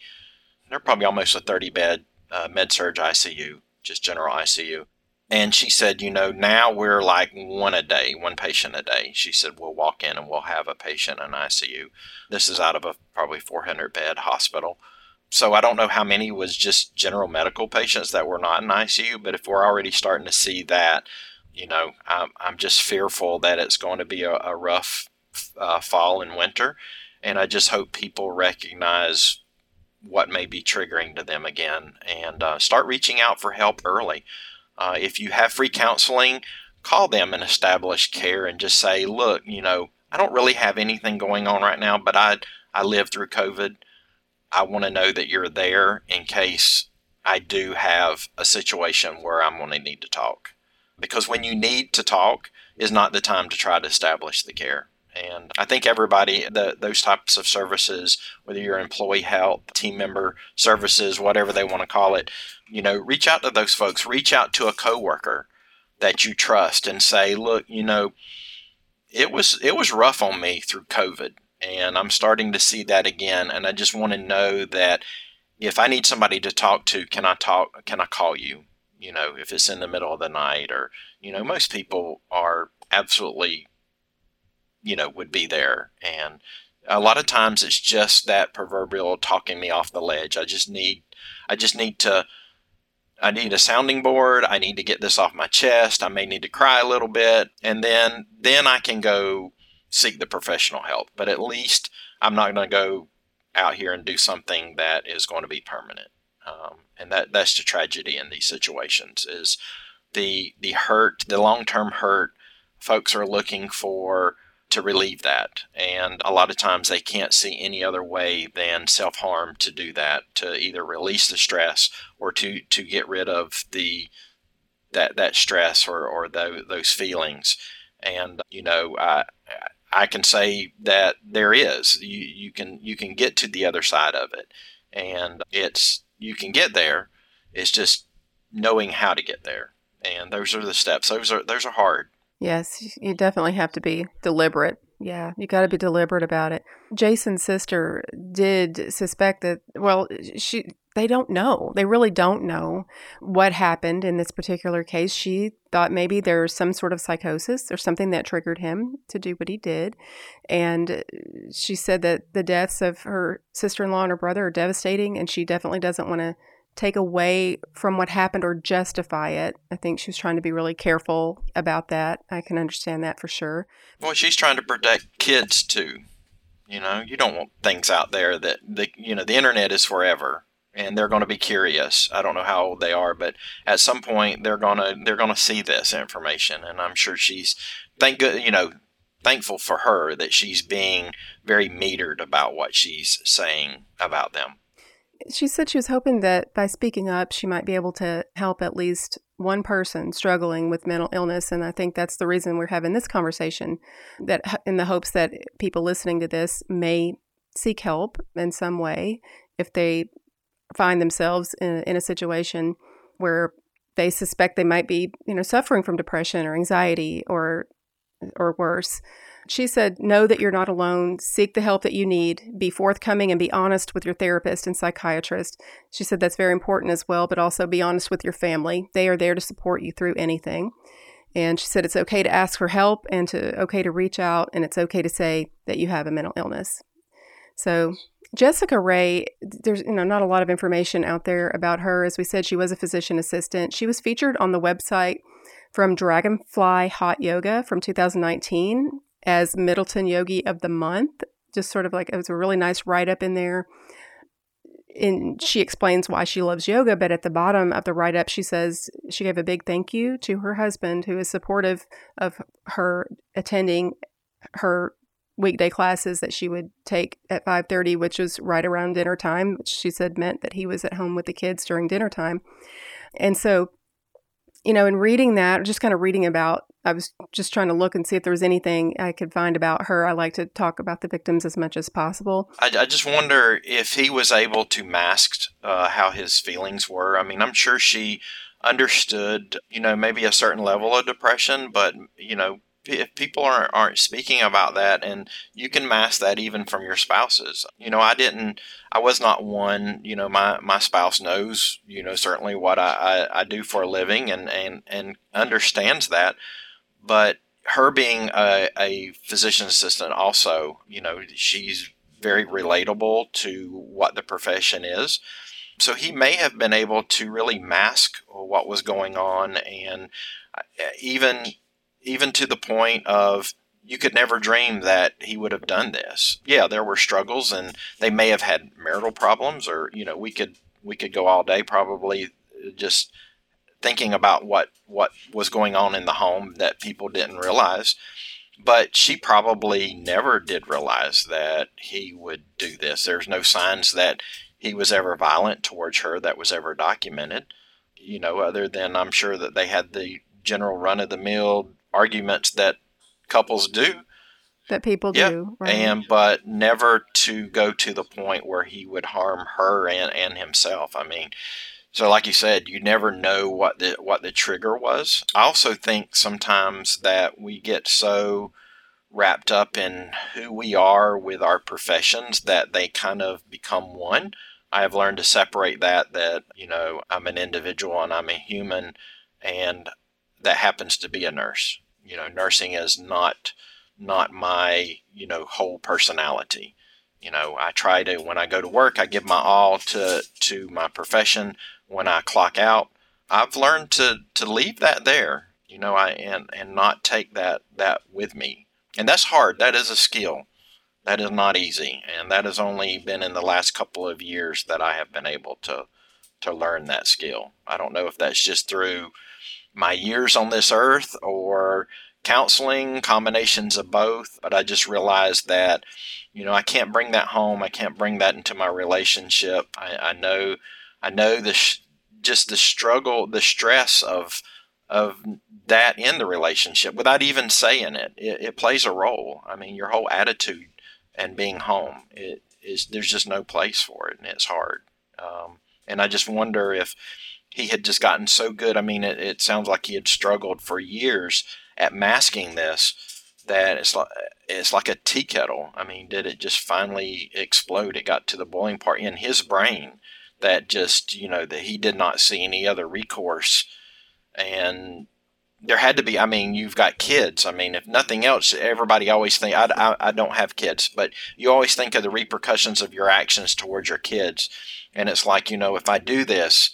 they're probably almost a 30 bed uh, med surg ICU, just general ICU. And she said, you know, now we're like one a day, one patient a day. She said, we'll walk in and we'll have a patient in ICU. This is out of a probably 400 bed hospital so I don't know how many was just general medical patients that were not in ICU, but if we're already starting to see that, you know, I'm, I'm just fearful that it's going to be a, a rough uh, fall and winter. And I just hope people recognize what may be triggering to them again and uh, start reaching out for help early. Uh, if you have free counseling, call them and establish care and just say, look, you know, I don't really have anything going on right now, but I, I lived through COVID. I want to know that you're there in case I do have a situation where I'm going to need to talk. Because when you need to talk is not the time to try to establish the care. And I think everybody, the, those types of services, whether you're employee help, team member services, whatever they want to call it, you know, reach out to those folks. Reach out to a coworker that you trust and say, look, you know, it was it was rough on me through COVID and I'm starting to see that again. And I just want to know that if I need somebody to talk to, can I talk? Can I call you? You know, if it's in the middle of the night, or you know, most people are absolutely, you know, would be there. And a lot of times it's just that proverbial talking me off the ledge. I just need, I just need to. I need a sounding board. I need to get this off my chest. I may need to cry a little bit, and then then I can go seek the professional help. But at least I'm not going to go out here and do something that is going to be permanent. Um, and that that's the tragedy in these situations is the the hurt, the long term hurt. Folks are looking for to relieve that. And a lot of times they can't see any other way than self harm to do that, to either release the stress or to, to get rid of the that, that stress or, or those, those feelings. And, you know, I, I can say that there is. You, you can you can get to the other side of it. And it's you can get there. It's just knowing how to get there. And those are the steps. Those are those are hard. Yes, you definitely have to be deliberate. Yeah, you got to be deliberate about it. Jason's sister did suspect that. Well, she they don't know. They really don't know what happened in this particular case. She thought maybe there's some sort of psychosis or something that triggered him to do what he did. And uh, she said that the deaths of her sister in law and her brother are devastating, and she definitely doesn't want to take away from what happened or justify it. I think she was trying to be really careful about that. I can understand that for sure. Well, she's trying to protect kids too. You know, you don't want things out there that the you know the internet is forever and they're going to be curious. I don't know how old they are, but at some point they're going to they're to see this information, and I'm sure she's thank good you know thankful for her that she's being very metered about what she's saying about them. She said she was hoping that by speaking up, she might be able to help at least one person struggling with mental illness. And I think that's the reason we're having this conversation, that in the hopes that people listening to this may seek help in some way if they find themselves in, in a situation where they suspect they might be, you know, suffering from depression or anxiety or or worse. She said, Know that you're not alone. Seek the help that you need. Be forthcoming and be honest with your therapist and psychiatrist. She said that's very important as well, but also be honest with your family. They are there to support you through anything. And she said it's okay to ask for help and to okay to reach out and it's okay to say that you have a mental illness. So Jessica Ray, there's you know not a lot of information out there about her. As we said, she was a physician assistant. She was featured on the website from Dragonfly Hot Yoga from 2019 as Middleton Yogi of the Month. Just sort of like it was a really nice write up in there. And she explains why she loves yoga, but at the bottom of the write up, she says she gave a big thank you to her husband, who is supportive of her attending her weekday classes that she would take at 5:30 which was right around dinner time which she said meant that he was at home with the kids during dinner time and so you know in reading that just kind of reading about i was just trying to look and see if there was anything i could find about her. I like to talk about the victims as much as possible. I, I just wonder if he was able to mask uh, how his feelings were. I mean i'm sure she understood you know maybe a certain level of depression but you know if people aren't aren't speaking about that and you can mask that even from your spouses. You know i didn't i was not one you know my my spouse knows you know certainly what i i, I do for a living and and and understands that but her being a, a physician assistant also you know she's very relatable to what the profession is so he may have been able to really mask what was going on and uh, even even to the point of you could never dream that he would have done this. Yeah, there were struggles and they may have had marital problems or you know, we could we could go all day probably just thinking about what what was going on in the home that people didn't realize. But she probably never did realize that he would do this. There's no signs that he was ever violent towards her that was ever documented. You know, other than I'm sure that they had the general run of the mill arguments that couples do that people yep. do right? and but never to go to the point where he would harm her and, and himself i mean so like you said you never know what the what the trigger was i also think sometimes that we get so wrapped up in who we are with our professions that they kind of become one i have learned to separate that that you know i'm an individual and i'm a human and that happens to be a nurse. You know, nursing is not not my you know whole personality. You know, I try to when I go to work, I give my all to to my profession. When I clock out, I've learned to to leave that there. You know, I and and not take that that with me. And that's hard. That is a skill. That is not easy, and that has only been in the last couple of years that I have been able to to learn that skill. I don't know if that's just through my years on this earth or counseling, combinations of both. But I just realized that, you know, I can't bring that home. I can't bring that into my relationship. I, I know, I know the sh- just the struggle, the stress of of that in the relationship without even saying it. It, it plays a role. I mean, your whole attitude and being home it is there's just no place for it, and it's hard. Um, and I just wonder if he had just gotten so good. I mean, it, it sounds like he had struggled for years at masking this that it's like it's like a tea kettle. I mean, did it just finally explode? It got to the boiling part in his brain that just you know that he did not see any other recourse, and there had to be. I mean, you've got kids. I mean, if nothing else, everybody always think I, I, I don't have kids, but you always think of the repercussions of your actions towards your kids, and it's like you know if I do this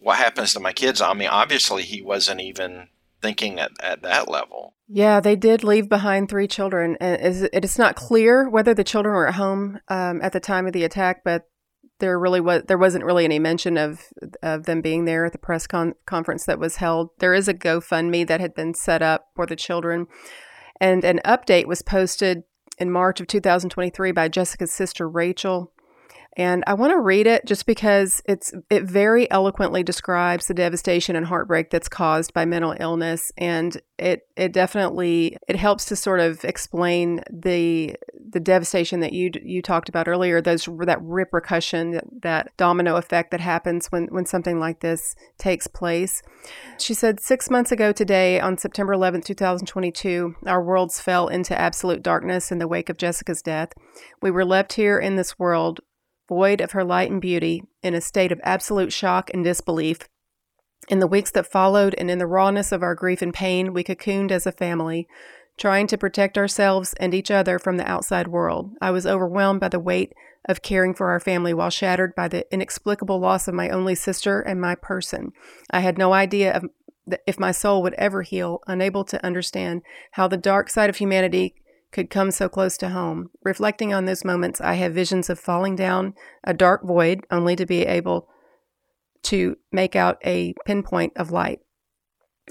what happens to my kids? I mean, obviously he wasn't even thinking at, at that level. Yeah, they did leave behind three children. And it's not clear whether the children were at home um, at the time of the attack, but there really was there wasn't really any mention of of them being there at the press con- conference that was held. There is a GoFundMe that had been set up for the children, and an update was posted in March of 2023 by Jessica's sister Rachel. And I want to read it just because it's it very eloquently describes the devastation and heartbreak that's caused by mental illness and it it definitely it helps to sort of explain the the devastation that you you talked about earlier those that repercussion that, that domino effect that happens when when something like this takes place. She said 6 months ago today on September 11th, 2022, our worlds fell into absolute darkness in the wake of Jessica's death. We were left here in this world void of her light and beauty, in a state of absolute shock and disbelief. In the weeks that followed and in the rawness of our grief and pain, we cocooned as a family, trying to protect ourselves and each other from the outside world. I was overwhelmed by the weight of caring for our family while shattered by the inexplicable loss of my only sister and my person. I had no idea of if my soul would ever heal, unable to understand how the dark side of humanity could come so close to home. Reflecting on those moments, I have visions of falling down a dark void only to be able to make out a pinpoint of light.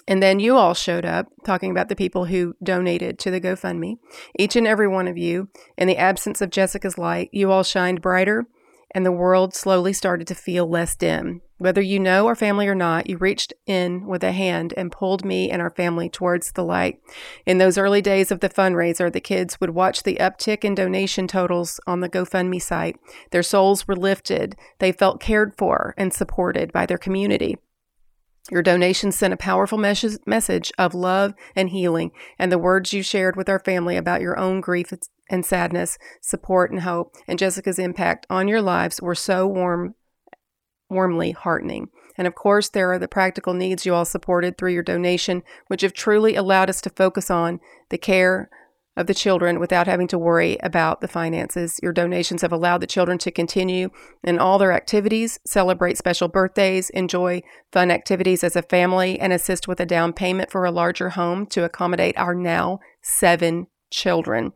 And then you all showed up talking about the people who donated to the GoFundMe. Each and every one of you, in the absence of Jessica's light, you all shined brighter and the world slowly started to feel less dim. Whether you know our family or not, you reached in with a hand and pulled me and our family towards the light. In those early days of the fundraiser, the kids would watch the uptick in donation totals on the GoFundMe site. Their souls were lifted, they felt cared for and supported by their community. Your donation sent a powerful mes- message of love and healing, and the words you shared with our family about your own grief and sadness, support and hope, and Jessica's impact on your lives were so warm, warmly heartening. And of course, there are the practical needs you all supported through your donation, which have truly allowed us to focus on the care of the children without having to worry about the finances. Your donations have allowed the children to continue in all their activities, celebrate special birthdays, enjoy fun activities as a family, and assist with a down payment for a larger home to accommodate our now seven children.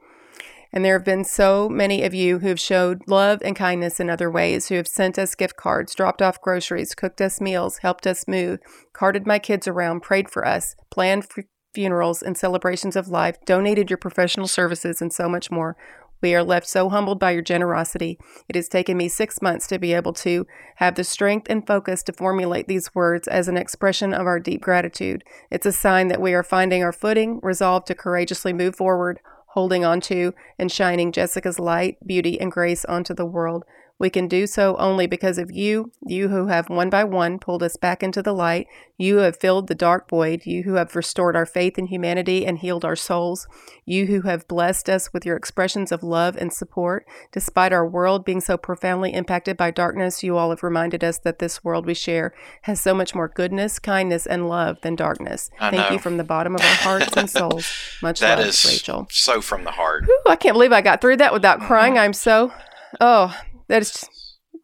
And there have been so many of you who have showed love and kindness in other ways, who have sent us gift cards, dropped off groceries, cooked us meals, helped us move, carted my kids around, prayed for us, planned funerals and celebrations of life, donated your professional services, and so much more. We are left so humbled by your generosity. It has taken me six months to be able to have the strength and focus to formulate these words as an expression of our deep gratitude. It's a sign that we are finding our footing, resolved to courageously move forward, holding on to and shining Jessica's light, beauty, and grace onto the world. We can do so only because of you, you who have one by one pulled us back into the light, you who have filled the dark void, you who have restored our faith in humanity and healed our souls, you who have blessed us with your expressions of love and support. Despite our world being so profoundly impacted by darkness, you all have reminded us that this world we share has so much more goodness, kindness, and love than darkness. I Thank know. you from the bottom of our hearts and souls. *laughs* Much That love, is Rachel. so from the heart. Whew, I can't believe I got through that without mm-hmm. crying. I'm so, oh, that is,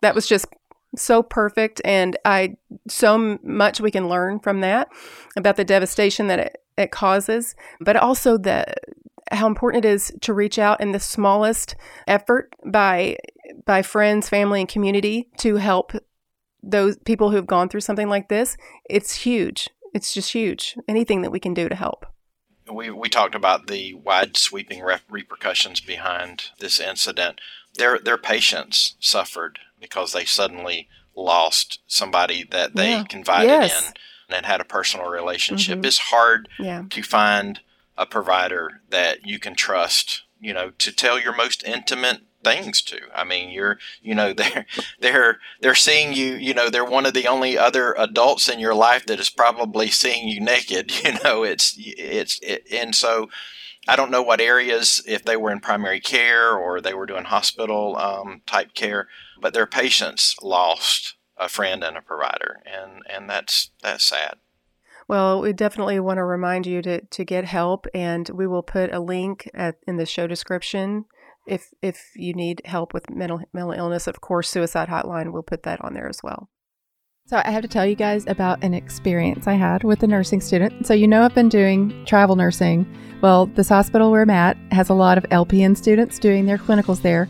that was just so perfect, and I so much we can learn from that about the devastation that it, it causes, but also the how important it is to reach out in the smallest effort by by friends, family, and community to help those people who have gone through something like this. It's huge. It's just huge. Anything that we can do to help. we, we talked about the wide sweeping repercussions behind this incident. Their their patients suffered because they suddenly lost somebody that they yeah. confided yes. in and had a personal relationship. Mm-hmm. It's hard yeah. to find a provider that you can trust, you know, to tell your most intimate things to. I mean, you're, you know, *laughs* they're, they're, they're seeing you, you know, they're one of the only other adults in your life that is probably seeing you naked, *laughs* you know, it's, it's, it, and so I don't know what areas, if they were in primary care or they were doing hospital um, type care, but their patients lost a friend and a provider. And, and that's, that's sad. Well, we definitely want to remind you to, to get help, and we will put a link at, in the show description if if you need help with mental mental illness. Of course, suicide hotline. We'll put that on there as well. So I have to tell you guys about an experience I had with a nursing student. So you know I've been doing travel nursing. Well, this hospital where I'm at has a lot of LPN students doing their clinicals there.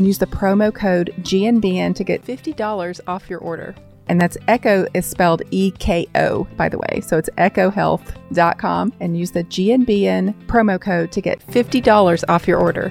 and use the promo code GNBN to get $50 off your order. And that's Eko is spelled E K O, by the way. So it's ekohealth.com and use the GNBN promo code to get $50 off your order.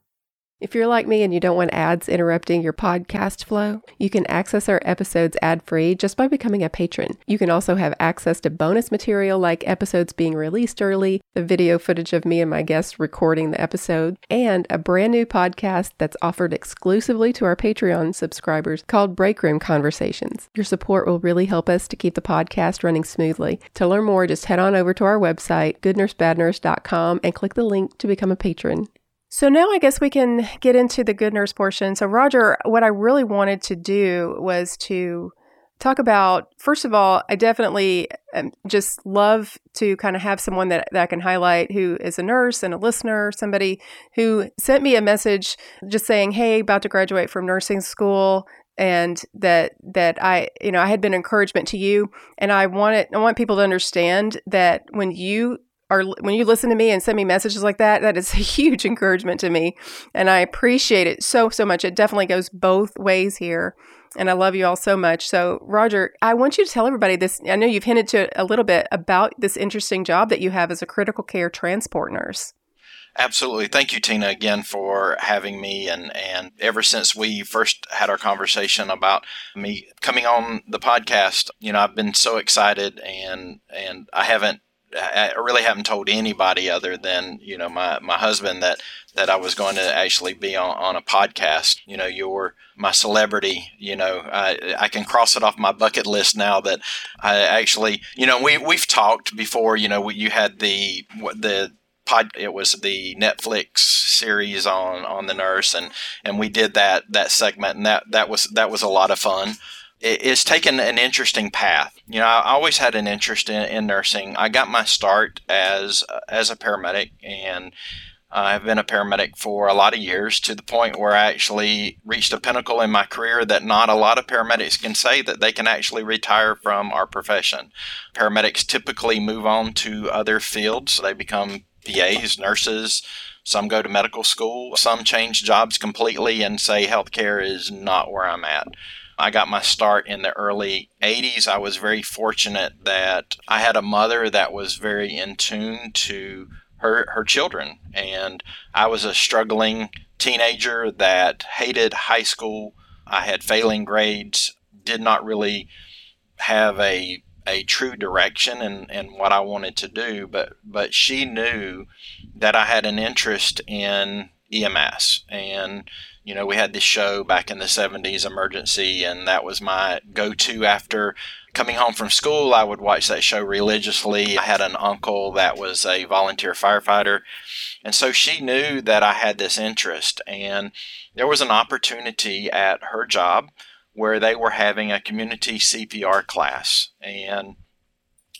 If you're like me and you don't want ads interrupting your podcast flow, you can access our episodes ad free just by becoming a patron. You can also have access to bonus material like episodes being released early, the video footage of me and my guests recording the episode, and a brand new podcast that's offered exclusively to our Patreon subscribers called Break Room Conversations. Your support will really help us to keep the podcast running smoothly. To learn more, just head on over to our website, goodnursebadnurse.com, and click the link to become a patron. So now I guess we can get into the good nurse portion. So, Roger, what I really wanted to do was to talk about, first of all, I definitely um, just love to kind of have someone that, that I can highlight who is a nurse and a listener, somebody who sent me a message just saying, Hey, about to graduate from nursing school and that that I you know I had been encouragement to you and I wanted I want people to understand that when you are when you listen to me and send me messages like that, that is a *laughs* huge encouragement to me. And I appreciate it so, so much. It definitely goes both ways here. And I love you all so much. So, Roger, I want you to tell everybody this. I know you've hinted to it a little bit about this interesting job that you have as a critical care transport nurse. Absolutely. Thank you, Tina, again for having me. And, and ever since we first had our conversation about me coming on the podcast, you know, I've been so excited and, and I haven't I really haven't told anybody other than you know my, my husband that that I was going to actually be on, on a podcast. You know, you're my celebrity. You know, I I can cross it off my bucket list now that I actually you know we we've talked before. You know, you had the the pod it was the Netflix series on on the nurse and and we did that that segment and that that was that was a lot of fun it's taken an interesting path. You know, I always had an interest in, in nursing. I got my start as as a paramedic, and I've been a paramedic for a lot of years to the point where I actually reached a pinnacle in my career that not a lot of paramedics can say that they can actually retire from our profession. Paramedics typically move on to other fields. They become PAs, nurses. Some go to medical school. Some change jobs completely and say healthcare is not where I'm at. I got my start in the early 80s. I was very fortunate that I had a mother that was very in tune to her, her children. And I was a struggling teenager that hated high school. I had failing grades, did not really have a a true direction and, and what I wanted to do, but but she knew that I had an interest in EMS and you know we had this show back in the 70s emergency and that was my go-to after coming home from school I would watch that show religiously I had an uncle that was a volunteer firefighter and so she knew that I had this interest and there was an opportunity at her job where they were having a community CPR class. And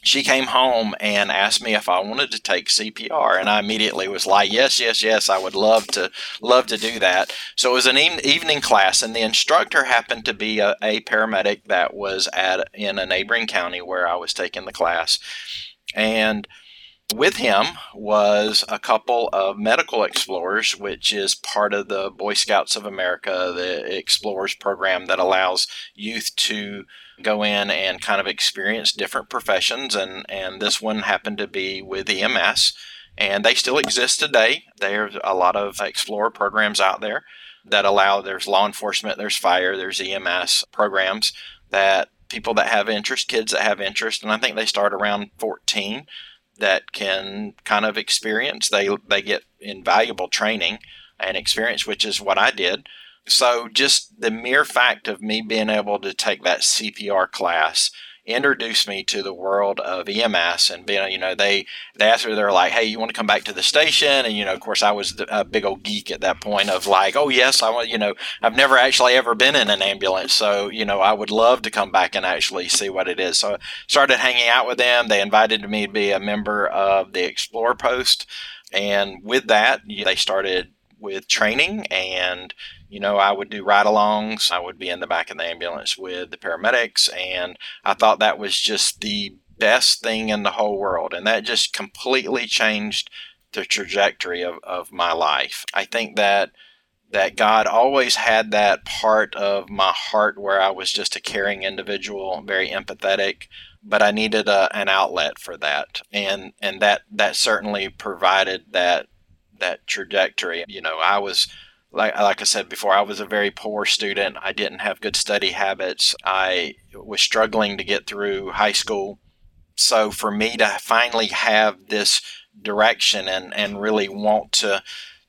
she came home and asked me if I wanted to take CPR, and I immediately was like, "Yes, yes, yes, I would love to love to do that." So it was an evening class, and the instructor happened to be a, a paramedic that was at in a neighboring county where I was taking the class, and with him was a couple of medical explorers, which is part of the Boy Scouts of America, the Explorers program that allows youth to go in and kind of experience different professions. And, and this one happened to be with EMS, and they still exist today. There's a lot of Explorer programs out there that allow, there's law enforcement, there's fire, there's EMS programs that people that have interest, kids that have interest, and I think they start around 14 that can kind of experience. They they get invaluable training and experience, which is what I did. So just the mere fact of me being able to take that CPR class introduced me to the world of EMS and being, you know, they, they asked me, they're like, Hey, you want to come back to the station? And, you know, of course I was a big old geek at that point of like, Oh yes, I want, you know, I've never actually ever been in an ambulance. So, you know, I would love to come back and actually see what it is. So I started hanging out with them. They invited me to be a member of the Explorer Post. And with that, they started with training and you know, I would do ride alongs. I would be in the back of the ambulance with the paramedics. And I thought that was just the best thing in the whole world. And that just completely changed the trajectory of, of my life. I think that that God always had that part of my heart where I was just a caring individual, very empathetic, but I needed a, an outlet for that. And and that that certainly provided that that trajectory. You know, I was like like I said before, I was a very poor student. I didn't have good study habits. I was struggling to get through high school. So for me to finally have this direction and, and really want to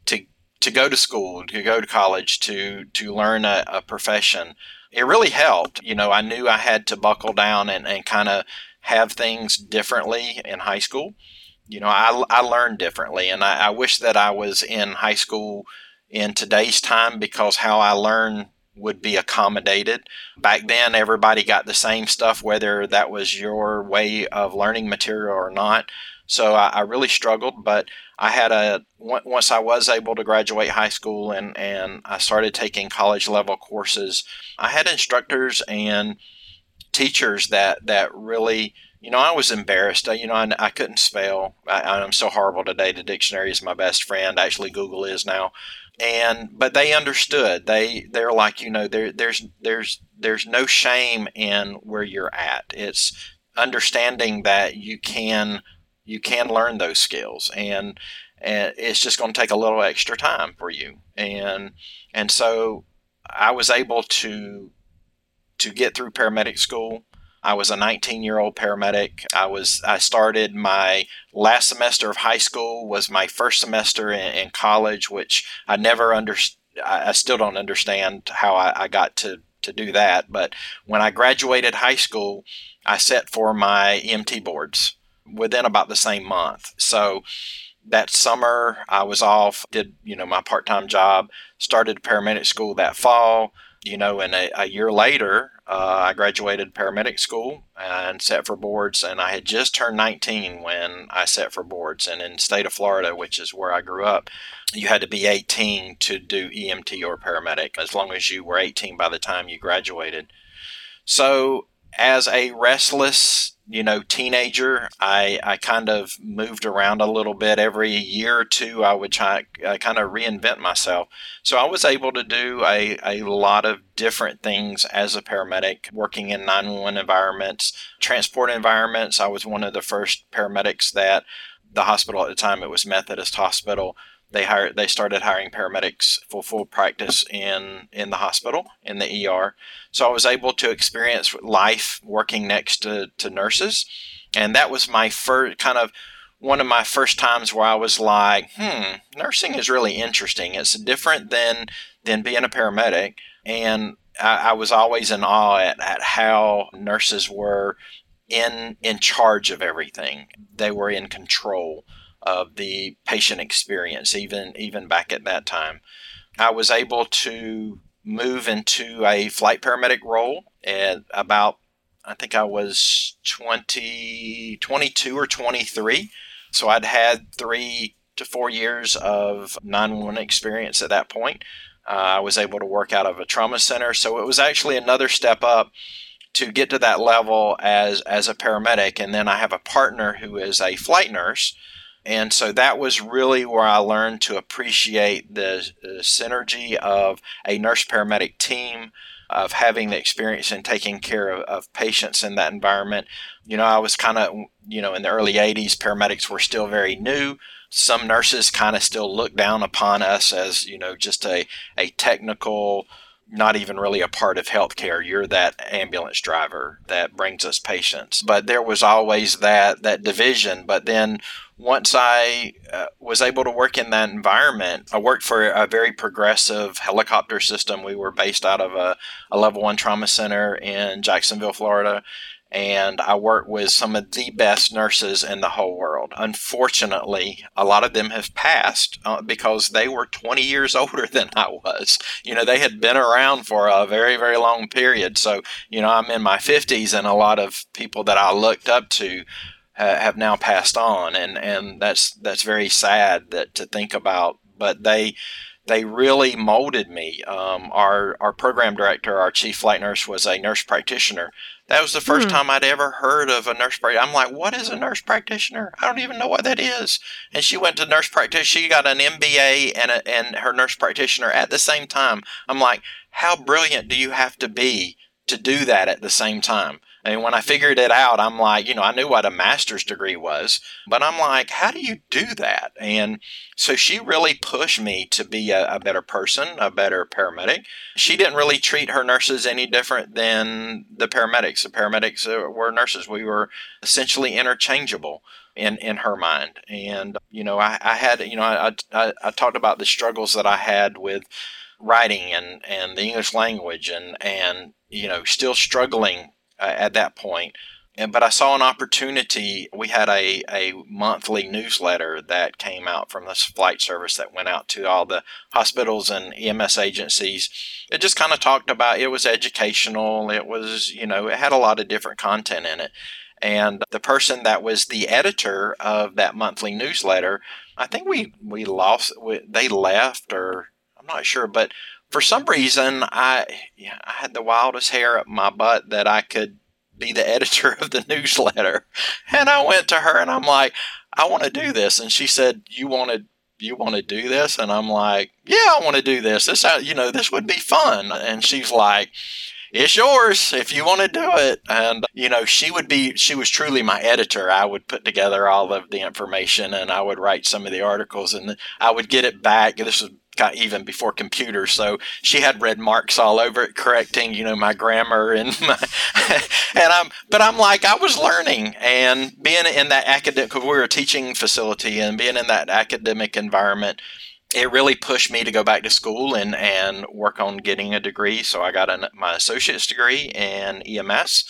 to to go to school, to go to college, to to learn a, a profession, it really helped. You know, I knew I had to buckle down and, and kind of have things differently in high school. You know, I, I learned differently, and I, I wish that I was in high school in today's time because how I learn would be accommodated. Back then, everybody got the same stuff, whether that was your way of learning material or not. So I, I really struggled, but I had a once I was able to graduate high school and and I started taking college level courses. I had instructors and teachers that that really you know, I was embarrassed. You know, I, I couldn't spell. I, am so horrible today. The dictionary is my best friend. Actually, Google is now and but they understood. They they're like you know there there's there's there's no shame in where you're at. It's understanding that you can you can learn those skills and and it's just going to take a little extra time for you. And and so I was able to to get through paramedic school I was a 19 year old paramedic. I was I started my last semester of high school was my first semester in, in college, which I never understood. I still don't understand how I, I got to to do that. But when I graduated high school, I set for my EMT boards within about the same month. So that summer I was off, did you know my part time job, started paramedic school that fall you know, and a, a year later, uh, I graduated paramedic school and set for boards, and I had just turned 19 when I set for boards. And in the state of Florida, which is where I grew up, you had to be 18 to do EMT or paramedic, as long as you were 18 by the time you graduated. So, as a restless you know, teenager, I, I kind of moved around a little bit. Every year or two, I would try I kind of reinvent myself. So I was able to do a, a lot of different things as a paramedic, working in 911 environments, transport environments. I was one of the first paramedics that the hospital at the time, it was Methodist Hospital, they hired they started hiring paramedics for full practice in in the hospital in the ER. So I was able to experience life working next to, to nurses, and that was my first kind of one of my first times where I was like, hmm, nursing is really interesting. It's different than than being a paramedic, and I, I was always in awe at, at how nurses were in in charge of everything. They were in control of the patient experience, even even back at that time. I was able to move into a flight paramedic role at about I think I was 20, 22 or 23. So I'd had three to four years of 911 experience at that point. Uh, I was able to work out of a trauma center. So it was actually another step up to get to that level as, as a paramedic. And then I have a partner who is a flight nurse and so that was really where I learned to appreciate the, the synergy of a nurse paramedic team, of having the experience in taking care of, of patients in that environment. You know, I was kind of, you know, in the early 80s, paramedics were still very new. Some nurses kind of still look down upon us as, you know, just a, a technical, not even really a part of healthcare. You're that ambulance driver that brings us patients. But there was always that that division. But then once I uh, was able to work in that environment, I worked for a very progressive helicopter system. We were based out of a, a level one trauma center in Jacksonville, Florida. And I worked with some of the best nurses in the whole world. Unfortunately, a lot of them have passed uh, because they were 20 years *laughs* older than I was. You know, they had been around for a very, very long period. So, you know, I'm in my 50s, and a lot of people that I looked up to have now passed on, and and that's that's very sad that to think about. But they they really molded me. Um, our our program director, our chief flight nurse, was a nurse practitioner. That was the first hmm. time I'd ever heard of a nurse practitioner. I'm like, what is a nurse practitioner? I don't even know what that is. And she went to nurse practitioner. She got an MBA and a, and her nurse practitioner at the same time. I'm like, how brilliant do you have to be to do that at the same time? And when I figured it out, I'm like, you know, I knew what a master's degree was, but I'm like, how do you do that? And so she really pushed me to be a, a better person, a better paramedic. She didn't really treat her nurses any different than the paramedics. The paramedics uh, were nurses. We were essentially interchangeable in in her mind. And you know, I, I had you know I, I I talked about the struggles that I had with writing and and the English language and and you know still struggling Uh, at that point. And, but I saw an opportunity. We had a, a monthly newsletter that came out from this flight service that went out to all the hospitals and EMS agencies. It just kind of talked about it was educational. It was, you know, it had a lot of different content in it. And the person that was the editor of that monthly newsletter, I think we, we lost, we, they left or I'm not sure, but for some reason, I yeah, I had the wildest hair up my butt that I could be the *laughs* editor of the newsletter. And I went to her and I'm like, I want to do this. And she said, You want to you want to do this? And I'm like, Yeah, I want to do this. This uh, you know, this would be fun. And she's like, it's yours if you want to do it. And, you know, she would be, she was truly my editor. I would put together all of the information and I would write some of the articles and I would get it back. This was even before computers. So she had red marks all over it, correcting, you know, my grammar and *laughs* my, and I'm, but I'm like, I was learning and being in that academic, because we were a teaching facility and being in that academic environment, it really pushed me to go back to school and, and work on getting a degree. So I got a, my associate's degree in EMS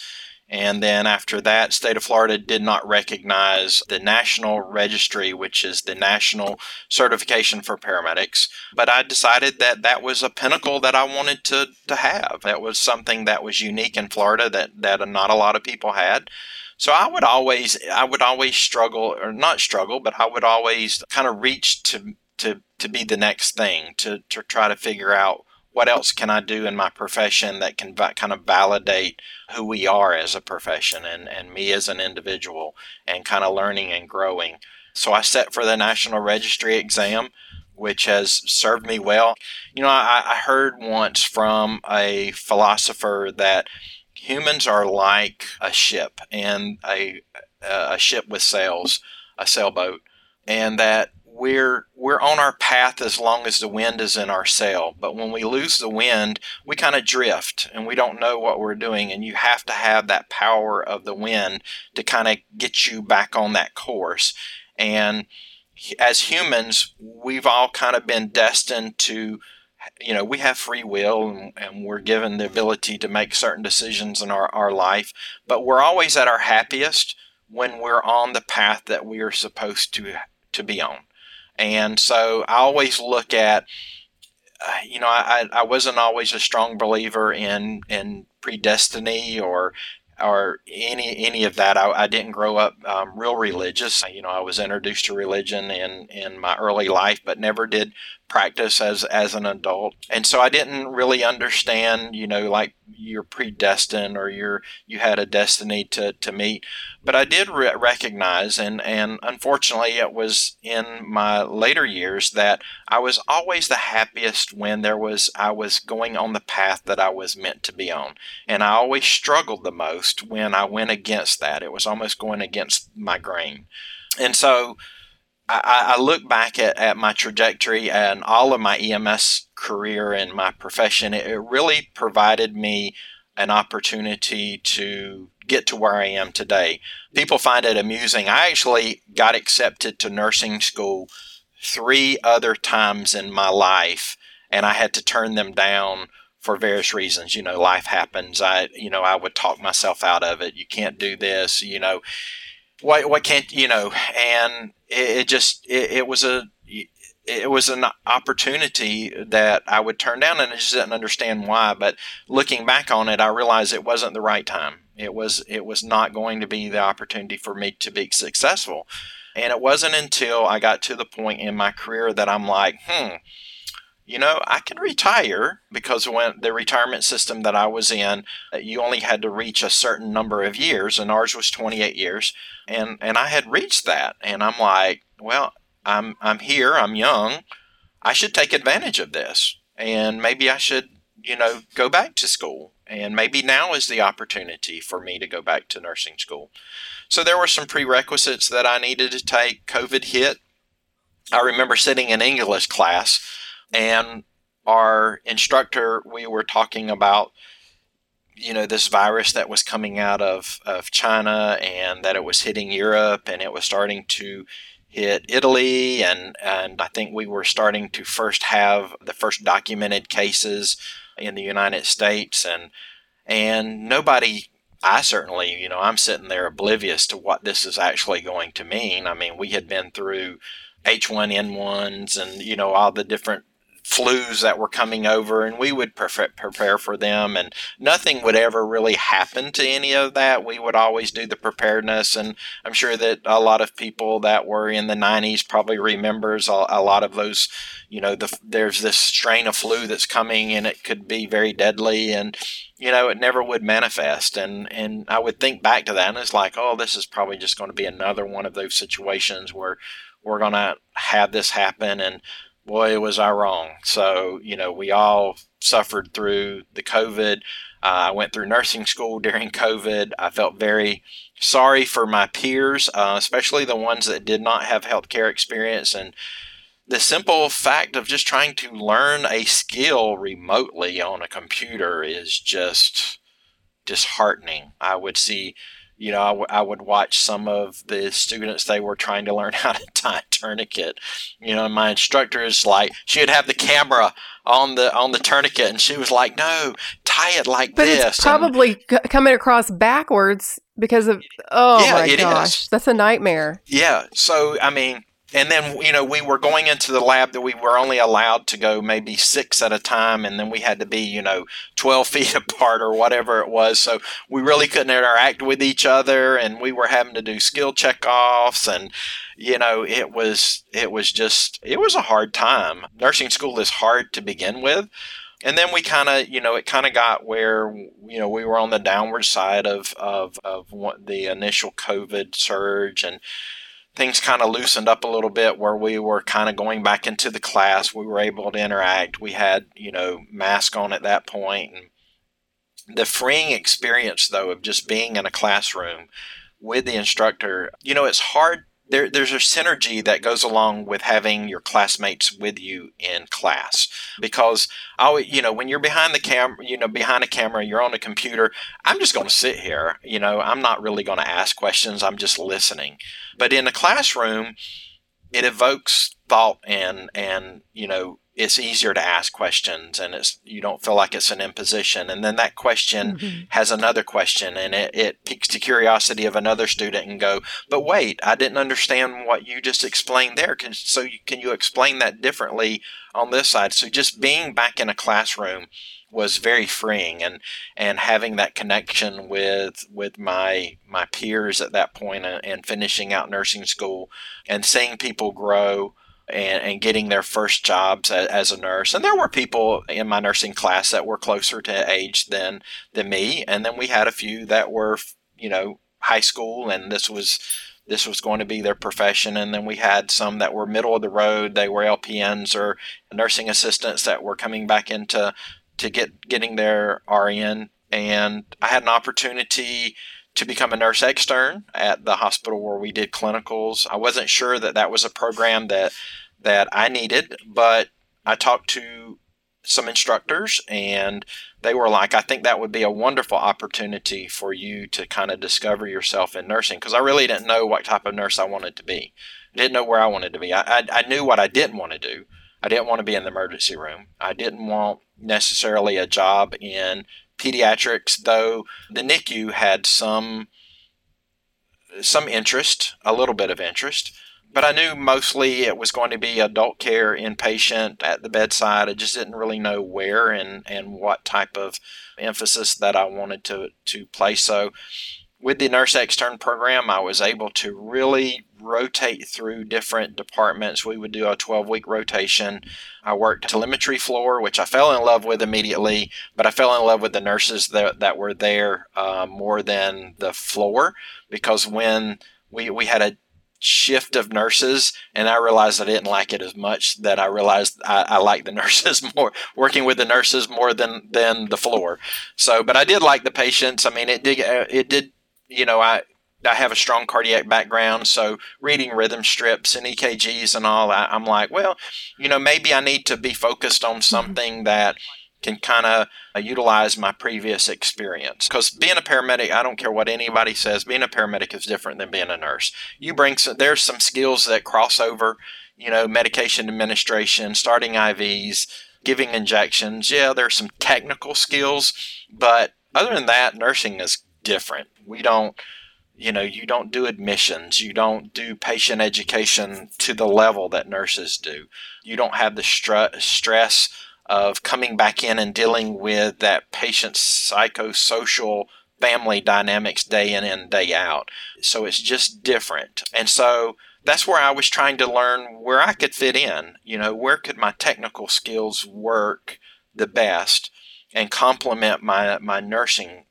and then after that, state of Florida did not recognize the national registry, which is the national certification for paramedics. But I decided that that was a pinnacle that I wanted to, to have. That was something that was unique in Florida that, that not a lot of people had. So I would always I would always struggle or not struggle, but I would always kind of reach to to to be the next thing to to try to figure out what else can I do in my profession that can va- kind of validate who we are as a profession and, and me as an individual and kind of learning and growing. So I set for the National Registry exam, which has served me well. You know, I, I heard once from a philosopher that humans are like a ship and a, a ship with sails, a sailboat, and that we're we're on our path as long as the wind is in our sail. But when we lose the wind we kind of drift and we don't know what we're doing. And you have to have that power of the wind to kind of get you back on that course. And as humans we've all kind of been destined to you know we have free will and, and we're given the ability to make certain decisions in our, our life. But we're always at our happiest when we're on the path that we are supposed to to be on and so I always look at, uh, you know, I, I wasn't always a strong believer in, in predestiny or or any any of that. I, I didn't grow up um, real religious. You know, I was introduced to religion in in my early life, but never did practice as as an adult. And so i didn't really understand you know like you're predestined or you're you had a destiny to to meet. But i did re- recognize and and unfortunately it was in my later years that i was always the happiest when there was i was going on the path that i was meant to be on. And i always struggled the most when i went against that. It was almost going against my grain. And so I, I look back at, at my trajectory and all of my EMS career and my profession, it, it really provided me an opportunity to get to where I am today. People find it amusing. I actually got accepted to nursing school three other times in my life, and I had to turn them down for various reasons. You know, life happens. I, you know, I would talk myself out of it. You can't do this. You know, why, why can't you know? And it, it just it, it, was a it was an opportunity that I would turn down, and I just didn't understand why. But looking back on it, I realized it wasn't the right time. It was it was not going to be the opportunity for me to be successful. And it wasn't until I got to the point in my career that I'm like, hmm, you know, I can retire because when the retirement system that I was in, uh, you only had to reach a certain number of years, and ours was 28 years, and and I had reached that, and I'm like, well, I'm I'm here, I'm young, I should take advantage of this, and maybe I should, you know, go back to school, and maybe now is the opportunity for me to go back to nursing school. So there were some prerequisites that I needed to take. COVID hit. I remember sitting in English class and our instructor, we were talking about, you know, this virus that was coming out of, of China and that it was hitting Europe and it was starting to hit Italy. And, and I think we were starting to first have the first documented cases in the United States. And, and nobody I certainly, you know, I'm sitting there oblivious to what this is actually going to mean. I mean, we had been through H1N1s and, you know, all the different flus that were coming over and we would prepare for them and nothing would ever really happen to any of that. We would always do the preparedness and i'm sure that a lot of people that were in the 90s probably remembers a, a lot of those you know the, there's this strain of flu that's coming and it could be very deadly and you know it never would manifest and and i would think back to that and it's like oh this is probably just going to be another one of those situations where we're going to have this happen and boy, was I wrong. So, you know, we all suffered through the COVID. Uh, I went through nursing school during COVID. I felt very sorry for my peers, uh, especially the ones that did not have healthcare experience. And the simple fact of just trying to learn a skill remotely on a computer is just disheartening. I would see you know, I, w- I would watch some of the students, they were trying to learn *laughs* how to tie a tourniquet. You know, my instructor is like, she would have the camera on the on the tourniquet and she was like, no, tie it like but this. It's probably and, coming across backwards because of, oh yeah, my gosh, is. that's a nightmare. Yeah. So, I mean, and then you know we were going into the lab that we were only allowed to go maybe six at a time and then we had to be you know 12 *laughs* feet apart or whatever it was. So we really couldn't interact with each other and we were having to do skill checkoffs and you know it was it was just it was a hard time. Nursing school is hard to begin with. And then we kind of, you know, it kind of got where, you know, we were on the downward side of, of, of the initial COVID surge and things kind of loosened up a little bit where we were kind of going back into the class. We were able to interact. We had, you know, mask on at that point. And the freeing experience, though, of just being in a classroom with the instructor, you know, it's hard there, there's a synergy that goes along with having your classmates with you in class because I, you know, when you're behind the camera, you know, behind a camera, you're on a computer. I'm just going to sit here. You know, I'm not really going to ask questions. I'm just listening. But in a classroom, it evokes thought and and you know it's easier to ask questions and it's you don't feel like it's an imposition. And then that question mm-hmm. has another question and it, it piques the curiosity of another student and go but wait i didn't understand what you just explained there. Can, so you, can you explain that differently on this side? So just being back in a classroom was very freeing and and having that connection with with my my peers at that point and, and finishing out nursing school and seeing people grow and, and getting their first jobs as, as, a nurse. And there were people in my nursing class that were closer to age than than me, and then we had a few that were, you know, high school, and this was this was going to be their profession. And then we had some that were middle of the road; they were LPNs or nursing assistants that were coming back into to get getting their RN. And I had an opportunity to become a nurse extern at the hospital where we did clinicals. I wasn't sure that that was a program that that I needed, but I talked to some instructors and they were like, I think that would be a wonderful opportunity for you to kind of discover yourself in nursing because I really didn't know what type of nurse I wanted to be. I didn't know where I wanted to be. I, I, I knew what I didn't want to do. I didn't want to be in the emergency room. I didn't want necessarily a job in pediatrics, though the NICU had some some interest, a little bit of interest. But I knew mostly it was going to be adult care inpatient at the bedside. I just didn't really know where and, and what type of emphasis that I wanted to, to place. So with the nurse extern program, I was able to really rotate through different departments. We would do a 12 week rotation. I worked telemetry floor, which I fell in love with immediately, but I fell in love with the nurses that, that were there uh, more than the floor because when we, we had a shift of nurses and I realized I didn't like it as much that I realized I, I like the *laughs* nurses more working with the nurses more than than the floor so but I did like the patients I mean it did it did you know, I I have a strong cardiac background, so reading rhythm strips and EKGs and all, I, am like, well, you know, maybe I need to be focused on mm-hmm. something that can kind of uh, utilize my previous experience. Because being a paramedic, I don't care what anybody says, being a paramedic is different than being a nurse. You bring some, there's some skills that cross over, you know, medication administration, starting IVs, giving injections. Yeah, there's some technical skills, but other than that, nursing is different. We don't, you know, you don't do admissions, you don't do patient education to the level that nurses do. You don't have the str- stress of coming back in and dealing with that patient's psychosocial family dynamics day in and day out. So it's just different. And so that's where I was trying to learn where I could fit in. You know, where could my technical skills work the best and complement my, my nursing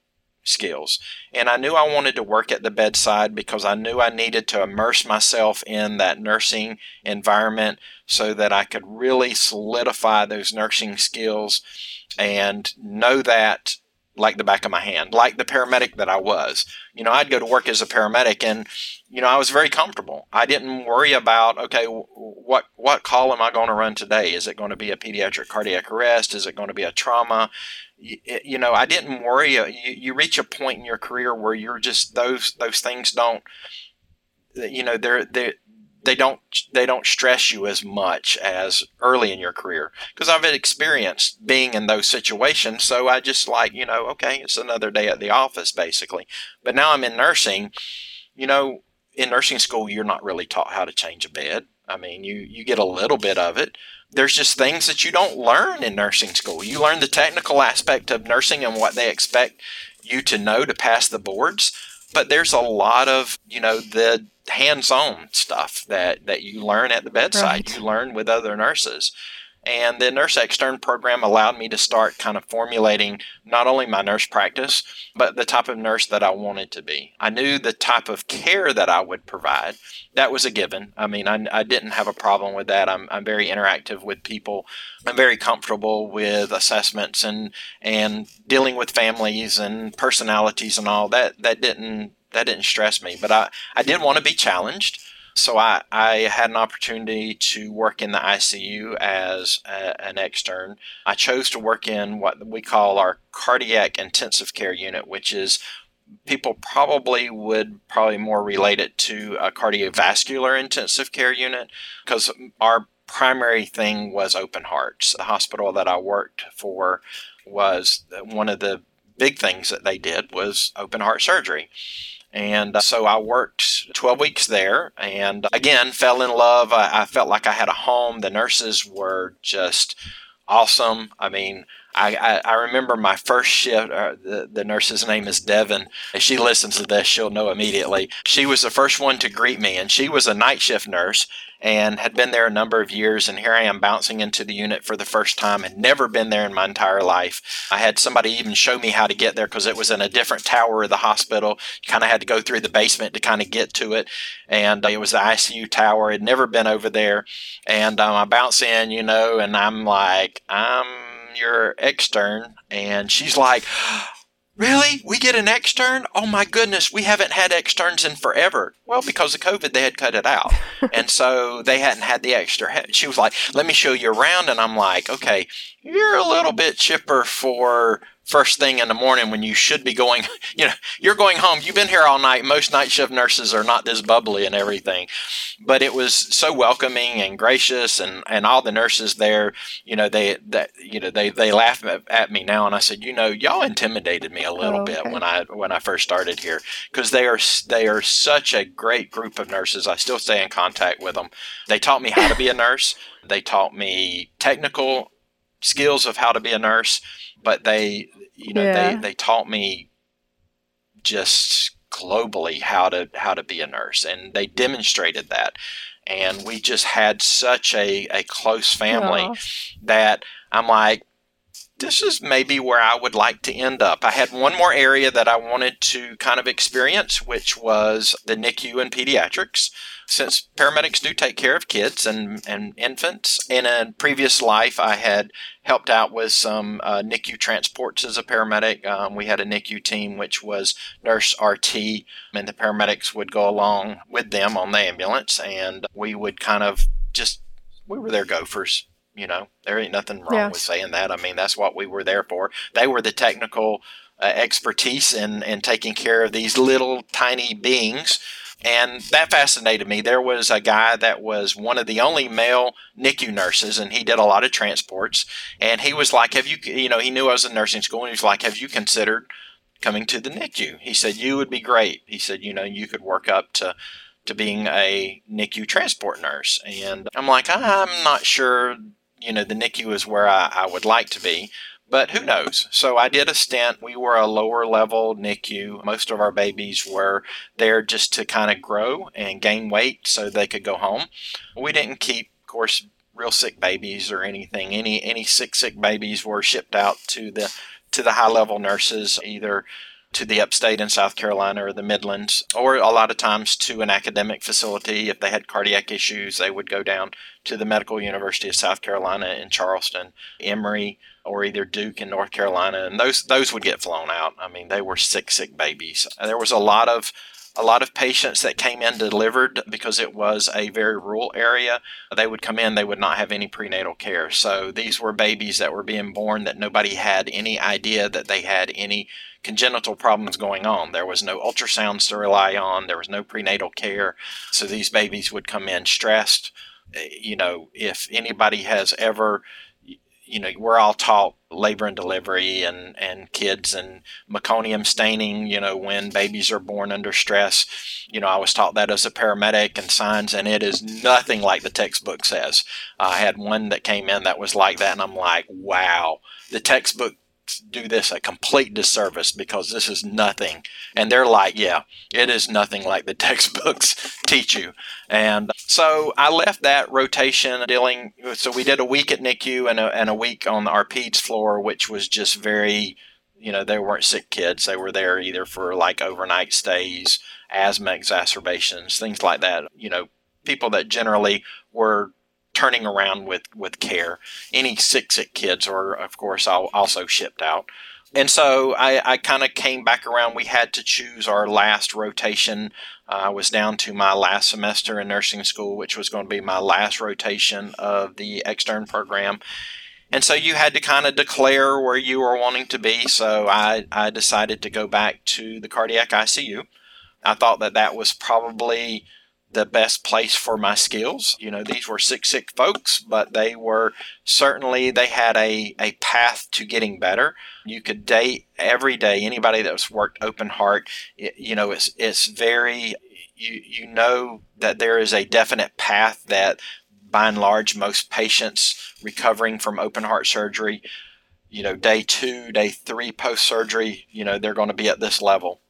skills. And I knew I wanted to work at the bedside because I knew I needed to immerse myself in that nursing environment so that I could really solidify those nursing skills and know that like the back of my hand, like the paramedic that I was. You know, I'd go to work as a paramedic and you know, I was very comfortable. I didn't worry about okay, what what call am I going to run today? Is it going to be a pediatric cardiac arrest? Is it going to be a trauma? you, you know, I didn't worry. Uh, you, you reach a point in your career where you're just those those things don't, you know, they're they they don't they don't stress you as much as early in your career because I've experienced being in those situations. So I just like you know, okay, it's another day at the office basically. But now I'm in nursing. You know, in nursing school, you're not really taught how to change a bed. I mean, you you get a little bit of it, there's just things that you don't learn in nursing school. You learn the technical aspect of nursing and what they expect you to know to pass the boards, but there's a lot of, you know, the hands-on stuff that that you learn at the bedside. Right. You learn with other nurses. And the nurse extern program allowed me to start kind of formulating not only my nurse practice, but the type of nurse that I wanted to be. I knew the type of care that I would provide. That was a given. I mean, I, I didn't have a problem with that. I'm, I'm very interactive with people. I'm very comfortable with assessments and, and dealing with families and personalities and all that. That didn't that didn't stress me, but I, I did want to be challenged. So I, I had an opportunity to work in the ICU as a, an extern. I chose to work in what we call our cardiac intensive care unit, which is people probably would probably more relate it to a cardiovascular intensive care unit because our primary thing was open hearts. The hospital that I worked for was uh, one of the big things that they did was open heart surgery. And uh, so I worked 12 weeks there and again fell in love. I, I, felt like I had a home. The nurses were just awesome. I mean, I, I, I remember my first shift. Uh, the, the nurse's name is Devin. If she listens to this, she'll know immediately. She was the first one to greet me, and she was a night shift nurse and had been there a number of years. And here I am bouncing into the unit for the first time and never been there in my entire life. I had somebody even show me how to get there because it was in a different tower of the hospital. You kind of had to go through the basement to kind of get to it. And it was the ICU tower. I'd never been over there. And um, I bounce in, you know, and I'm like, I'm your extern. And she's like, Really? We get an extern? Oh my goodness, we haven't had externs in forever. Well, because of COVID, they had cut it out. *laughs* and so they hadn't had the extra. She was like, let me show you around. And I'm like, okay, you're a little bit chipper for first thing in the morning when you should be going, *laughs* you know, you're going home. You've been here all night. Most night shift nurses are not this bubbly and everything. But it was so welcoming and gracious and, and all the nurses there, you know, they that you know, they they laugh at me now and I said, you know, y'all intimidated me a little oh, okay. bit when I when I first started here because they are they are such a great group of nurses. I still stay in contact with them. They taught me how to be a nurse. They taught me technical skills of how to be a nurse, but they you know yeah. they they taught me just globally how to how to be a nurse and they demonstrated that and we just had such a, a close family that I'm like this is maybe where I would like to end up. I had one more area that I wanted to kind of experience, which was the NICU and pediatrics since paramedics do take care of kids and, and infants, in a previous life, I had helped out with some uh, NICU transports as a paramedic. Um, we had a NICU team, which was nurse RT, and the paramedics would go along with them on the ambulance, and we would kind of just, we were their gophers. You know, there ain't nothing wrong yeah. with saying that. I mean, that's what we were there for. They were the technical uh, expertise in, in taking care of these little tiny beings and that fascinated me. There was a guy that was one of the only male NICU nurses, and he did a lot of transports. And he was like, Have you, you know, he knew I was in nursing school, and he was like, Have you considered coming to the NICU? He said, You would be great. He said, You know, you could work up to, to being a NICU transport nurse. And I'm like, I'm not sure, you know, the NICU is where I, I would like to be. But who knows? So I did a stint. We were a lower level NICU. Most of our babies were there just to kind of grow and gain weight so they could go home. We didn't keep, of course, real sick babies or anything. Any any sick sick babies were shipped out to the to the high level nurses either to the upstate in South Carolina or the Midlands, or a lot of times to an academic facility. If they had cardiac issues, they would go down to the Medical University of South Carolina in Charleston, Emory, or either Duke in North Carolina, and those those would get flown out. I mean, they were sick, sick babies. There was a lot of a lot of patients that came in delivered because it was a very rural area. They would come in, they would not have any prenatal care. So these were babies that were being born that nobody had any idea that they had any congenital problems going on. There was no ultrasounds to rely on, there was no prenatal care. So these babies would come in stressed. Eh, you know, if anybody has ever you know, we're all taught labor and delivery and, and kids and meconium staining, you know, when babies are born under stress. You know, I was taught that as a paramedic and signs, and it is nothing like the textbook says. I had one that came in that was like that, and I'm like, wow. The textbook do this a complete disservice because this is nothing. And they're like, yeah, it is nothing like the *laughs* textbooks teach you. And so I left that rotation dealing. So we did a week at NICU and a, and a week on our PEDS floor, which was just very, you know, they weren't sick kids. They were there either for like overnight stays, asthma exacerbations, things like that. You know, people that generally were turning around with, with care. Any sick, sick kids are, of course, also shipped out. And so I, I kind of came back around. We had to choose our last rotation. Uh, I was down to my last semester in nursing school, which was going to be my last rotation of the extern program. And so you had to kind of declare where you were wanting to be. So I, I decided to go back to the cardiac ICU. I thought that that was probably the best place for my skills. You know, these were sick, sick folks, but they were certainly, they had a, a path to getting better. You could date every day anybody that's worked open heart. It, you know, it's, it's very, you, you know that there is a definite path that by and large, most patients recovering from open heart surgery, you know, day two, day three post surgery, you know, they're going to be at this level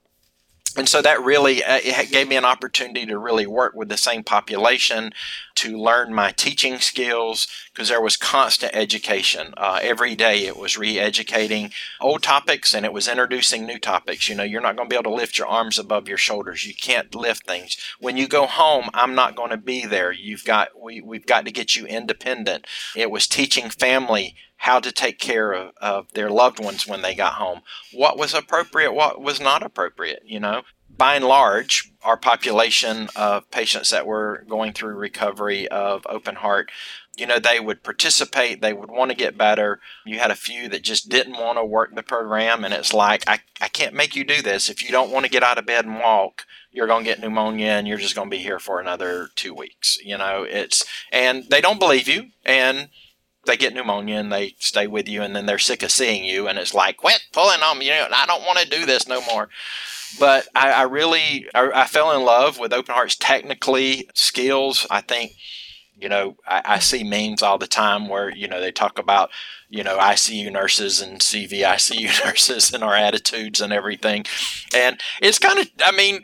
and so that really uh, gave me an opportunity to really work with the same population to learn my teaching skills because there was constant education. Uh, every day it was re-educating old topics and it was introducing new topics. You know you're not going to be able to lift your arms above your shoulders. You can't lift things. When you go home i'm not going to be there. You've got we, we've got to get you independent. It was teaching family how to take care of, of their loved ones when they got home. What was appropriate, what was not appropriate, you know. By and large, our population of patients that were going through recovery of open heart, you know, they would participate, they would want to get better. You had a few that just didn't want to work the program, and it's like, I, I can't make you do this. If you don't want to get out of bed and walk, you're going to get pneumonia and you're just going to be here for another two weeks. You know, it's, and they don't believe you. And they get pneumonia and they stay with you and then they're sick of seeing you and it's like quit pulling on me you know i don't want to do this no more. But i, I really I, I, fell in love with open hearts technically skills. I think you know I, I, see memes all the time where you know they talk about you know icu nurses and cvicu *laughs* nurses and our attitudes and everything. And it's kind of i mean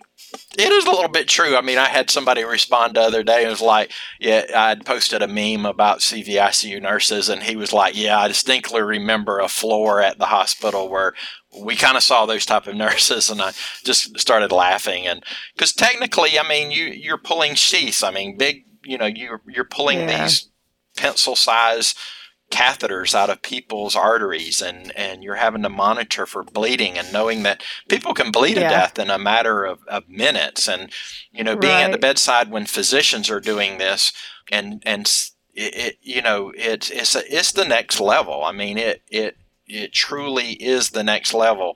it is a little bit true. I mean, I had somebody respond the other day and was like, "Yeah, I'd posted a meme about CVICU nurses, and he was like, "Yeah, I distinctly remember a floor at the hospital where we kind of saw those type of *laughs* nurses and I just started laughing and because technically I mean you you're pulling sheaths I mean big you know you're you're pulling yeah. these pencil size catheters out of people's arteries and, and you're having to monitor for bleeding and knowing that people can bleed yeah. to death in a matter of, of minutes and you know being right. at the bedside when physicians are doing this and and it, it you know it's it's a, it's the next level i mean it it it truly is the next level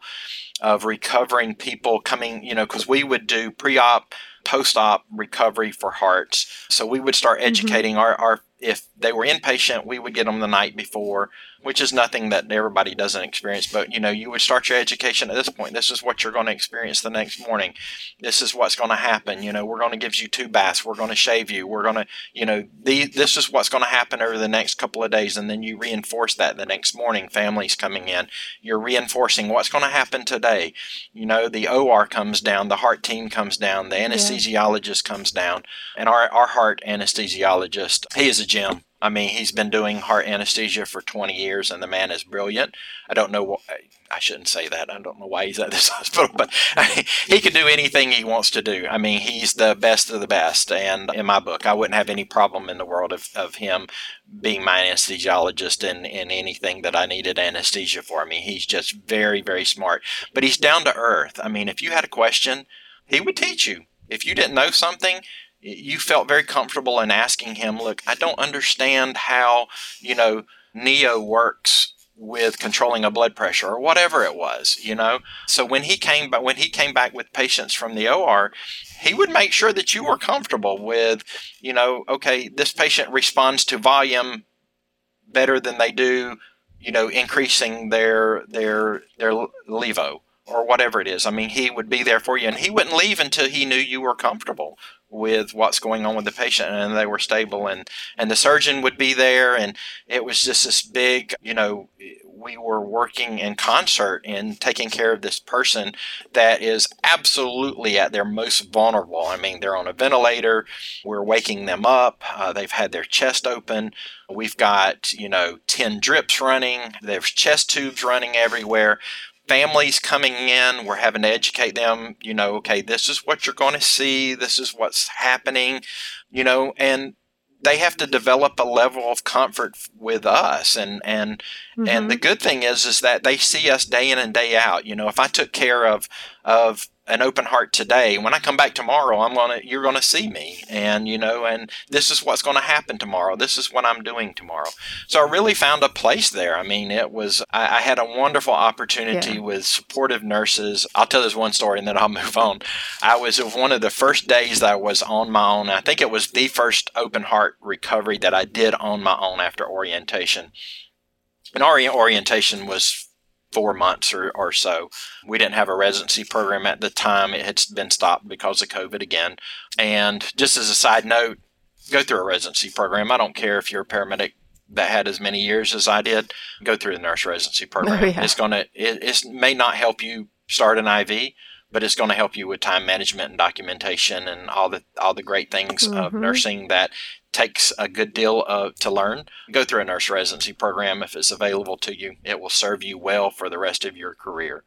of recovering people coming you know because we would do pre-op post-op recovery for hearts so we would start mm-hmm. educating mm-hmm. our, our if they were inpatient, we would get them the night before, which is nothing that everybody doesn't experience. But you know, you would start your education at this point. This is what you're going to experience the next morning. This is what's going to happen. You know, we're going to give you two baths. We're going to shave you. We're going to, you know, the, this is what's going to happen over the next couple of days, and then you reinforce that the next morning. Families coming in, you're reinforcing what's going to happen today. You know, the OR comes down, the heart team comes down, the anesthesiologist yeah. comes down, and our our heart anesthesiologist, he is a gem. I mean, he's been doing heart anesthesia for 20 years, and the man is brilliant. I don't know what I shouldn't say that. I don't know why he's at this *laughs* hospital, but *laughs* he can do anything he wants to do. I mean, he's the best of the best. And in my book, I wouldn't have any problem in the world of, of him being my anesthesiologist in, in anything that I needed anesthesia for. I mean, he's just very, very smart, but he's down to earth. I mean, if you had a question, he would teach you. If you didn't know something, you felt very comfortable in asking him, look, I don't understand how, you know, Neo works with controlling a blood pressure or whatever it was, you know. So when he came back when he came back with patients from the OR, he would make sure that you were comfortable with, you know, okay, this patient responds to volume better than they do, you know, increasing their their their levo or whatever it is. I mean, he would be there for you and he wouldn't leave until he knew you were comfortable with what's going on with the patient and they were stable and and the surgeon would be there and it was just this big you know we were working in concert in taking care of this person that is absolutely at their most vulnerable. I mean, they're on a ventilator, we're waking them up, uh, they've had their chest open. We've got, you know, 10 drips running, there's chest tubes running everywhere families coming in, we're having to educate them, you know, okay, this is what you're going to see, this is what's happening, you know, and they have to develop a level of comfort with us and and mm-hmm. and the mm-hmm. good thing is is that they see us day in and day out you know if i took care of of an open heart today. When I come back tomorrow, I'm gonna you're gonna see me, and you know, and this is what's going to happen tomorrow. This is what I'm doing tomorrow. So I really found a place there. I mean, it was I, I had a wonderful opportunity yeah. with supportive nurses. I'll tell this one story and then I'll *laughs* move on. I was one of the first days that I was on my own. I think it was the first open heart recovery that I did on my own after orientation. And our orientation was four months or, or so. We didn't have a residency program at the time. It had been stopped because of COVID again. And just as a side note, go through a residency program. I don't care if you're a paramedic that had as many years as I did. Go through the nurse residency *laughs* oh, program. Oh, yeah. It's gonna it it's, may not help you start an IV, but it's going to help you with time management and documentation and all the all the great things mm-hmm. of nursing that takes a good deal of, to learn. Go through a nurse residency program if it's available to you. It will serve you well for the rest of your career.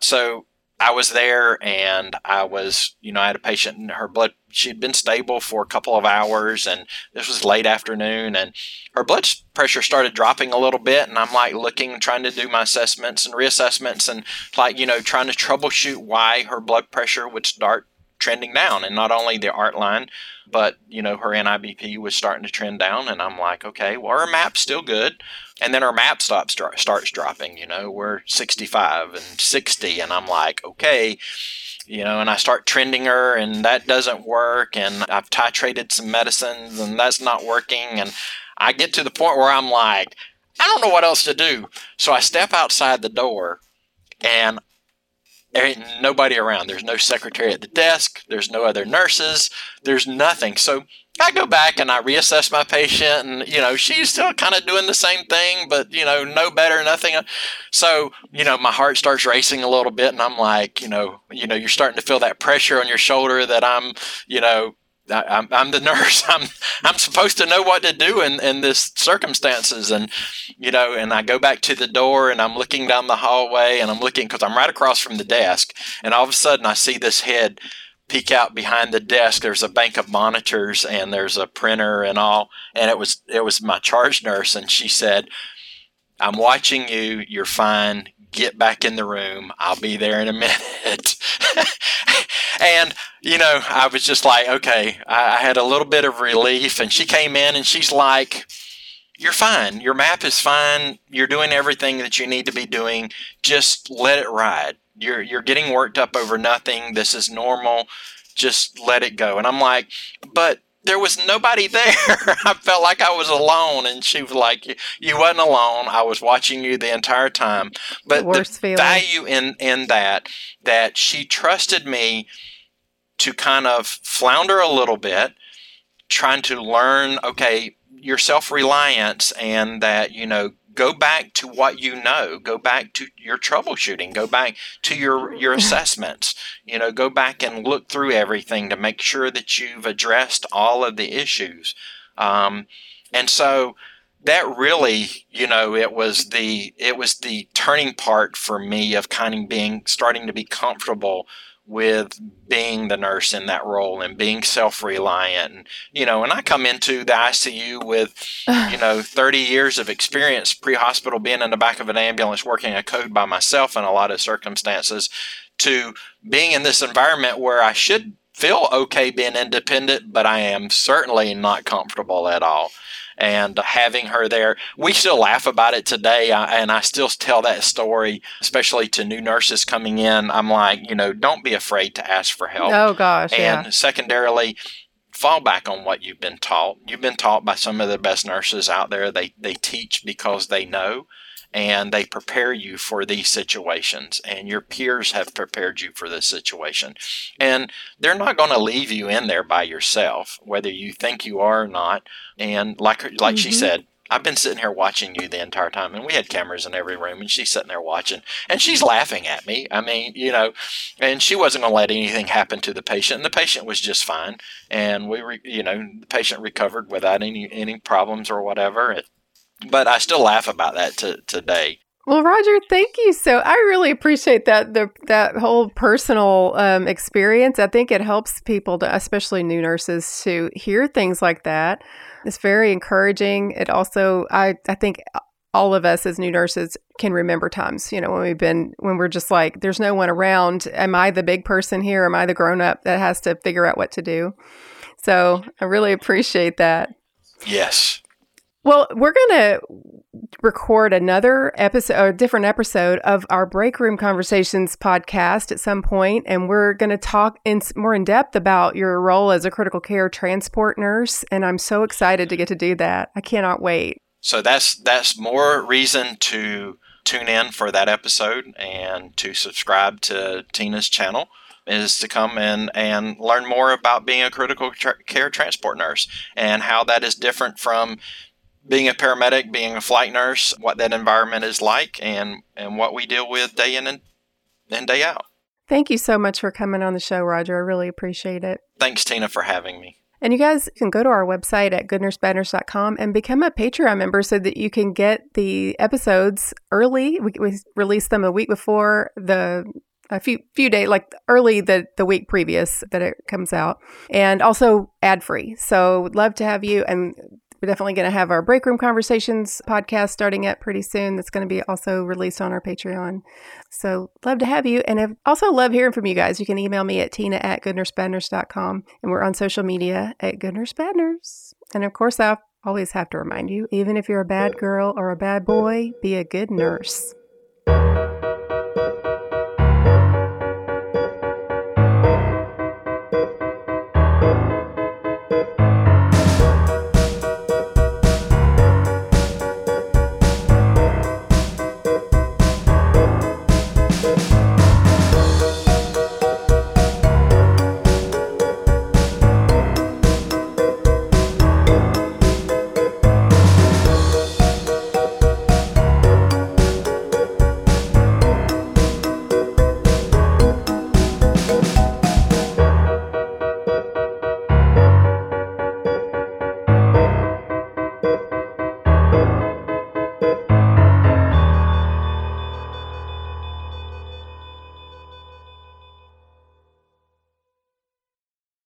So I was there and I was, you know, I had a patient and her blood, she'd been stable for a couple of hours and this was late afternoon and her blood pressure started dropping a little bit. And I'm like looking, trying to do my assessments and reassessments and like, you know, trying to troubleshoot why her blood pressure would start trending down and not only the art line but you know her NIBP was starting to trend down, and I'm like, okay, well our map's still good, and then our map stops starts dropping. You know, we're 65 and 60, and I'm like, okay, you know, and I start trending her, and that doesn't work, and I've titrated some medicines, and that's not working, and I get to the point where I'm like, I don't know what else to do, so I step outside the door, and there ain't nobody around. There's no secretary at the desk. There's no other nurses. There's nothing. So I go back and I reassess my patient, and you know she's still kind of doing the same thing, but you know no better, nothing. So you know my heart starts racing a little bit, and I'm like, you know, you know, you're starting to feel that pressure on your shoulder that I'm, you know, I, am I'm the *laughs* nurse. I'm I'm supposed to know what to do in in this circumstances, and you know, and I go back to the door and I'm looking down the hallway and I'm looking because I'm right across from the desk, and all of a sudden I see this head peek out behind the desk. There's a bank of monitors and there's a printer and all, and it was it was my charge nurse, and she said, "I'm watching you. You're fine. Get back in the room. I'll be there in a *laughs* minute." and you know, I was just like, okay, I, I had a little bit of relief. And she came in and she's like, you're fine. Your map is fine. You're doing everything that you need to be doing. Just let it ride. You're you're getting worked up over nothing. This is normal. Just let it go. And I'm like, but there was nobody *laughs* there. I felt like I was alone. And she was like, you wasn't alone. I was watching you the entire time. But the, the value in, in that, that she trusted me to kind of flounder a little bit, trying to learn, okay, your self reliance and that, you know, go back to what you know go back to your troubleshooting go back to your your assessments you know go back and look through everything to make sure that you've addressed all of the issues. Um, and so that really you know it was the it was the turning part for me of kind of being starting to be comfortable with being the nurse in that role and being self-reliant and you know and i come into the icu with you know *sighs* 30 years of experience pre-hospital being in the back of an ambulance working a code by myself in a lot of circumstances to being in this environment where i should feel okay being independent but i am certainly not comfortable at all and having her there. We still laugh about it today, and I still tell that story, especially to new nurses coming in. I'm like, you know, don't be afraid to ask for help. Oh, gosh. And yeah. secondarily, fall back on what you've been taught. You've been taught by some of the best nurses out there. They, they teach because they know and they prepare you for these situations and your peers have prepared you for this situation and they're not going to leave you in there by yourself whether you think you are or not and like like mm-hmm. she said I've been sitting here watching you the entire time, and we had cameras in every room, and she's sitting there watching, and she's laughing at me. I mean, you know, and she wasn't going to let anything happen to the patient, and the patient was just fine, and we, re, you know, the patient recovered without any any problems or whatever. It, but I still laugh about that to, today. Well, Roger, thank you. So I really appreciate that the that whole personal um, experience. I think it helps people, to, especially new nurses, to hear things like that. It's very encouraging. It also, I I think all of us as new nurses can remember times, you know, when we've been when we're just like, there's no one around. Am I the big person here? Am I the grown up that has to figure out what to do? So I really appreciate that. Yes. Well, we're going to record another episode, a different episode of our Break Room Conversations podcast at some point, and we're going to talk in more in depth about your role as a critical care transport nurse. And I'm so excited to get to do that. I cannot wait. So that's that's more reason to tune in for that episode and to subscribe to Tina's channel is to come in and learn more about being a critical tra- care transport nurse and how that is different from being a paramedic, being a flight nurse, what that environment is like, and and what we deal with day in and, and day out. Thank you so much for coming on the show, Roger. I really appreciate it. Thanks, Tina, for having me. And you guys can go to our website at goodnursebadnurse.com and become a Patreon member so that you can get the episodes early. We, we release them a week before the a few few days like early the the week previous that it comes out and also ad free so would love to have you and we're definitely going to have our break room conversations podcast starting up pretty soon. That's going to be also released on our Patreon. So love to have you. And I've also love hearing from you guys. You can email me at tina at goodnursebadnurse.com. And we're on social media at goodnursebadnurse. And of course, I always have to remind you, even if you're a bad girl or a bad boy, be a good nurse.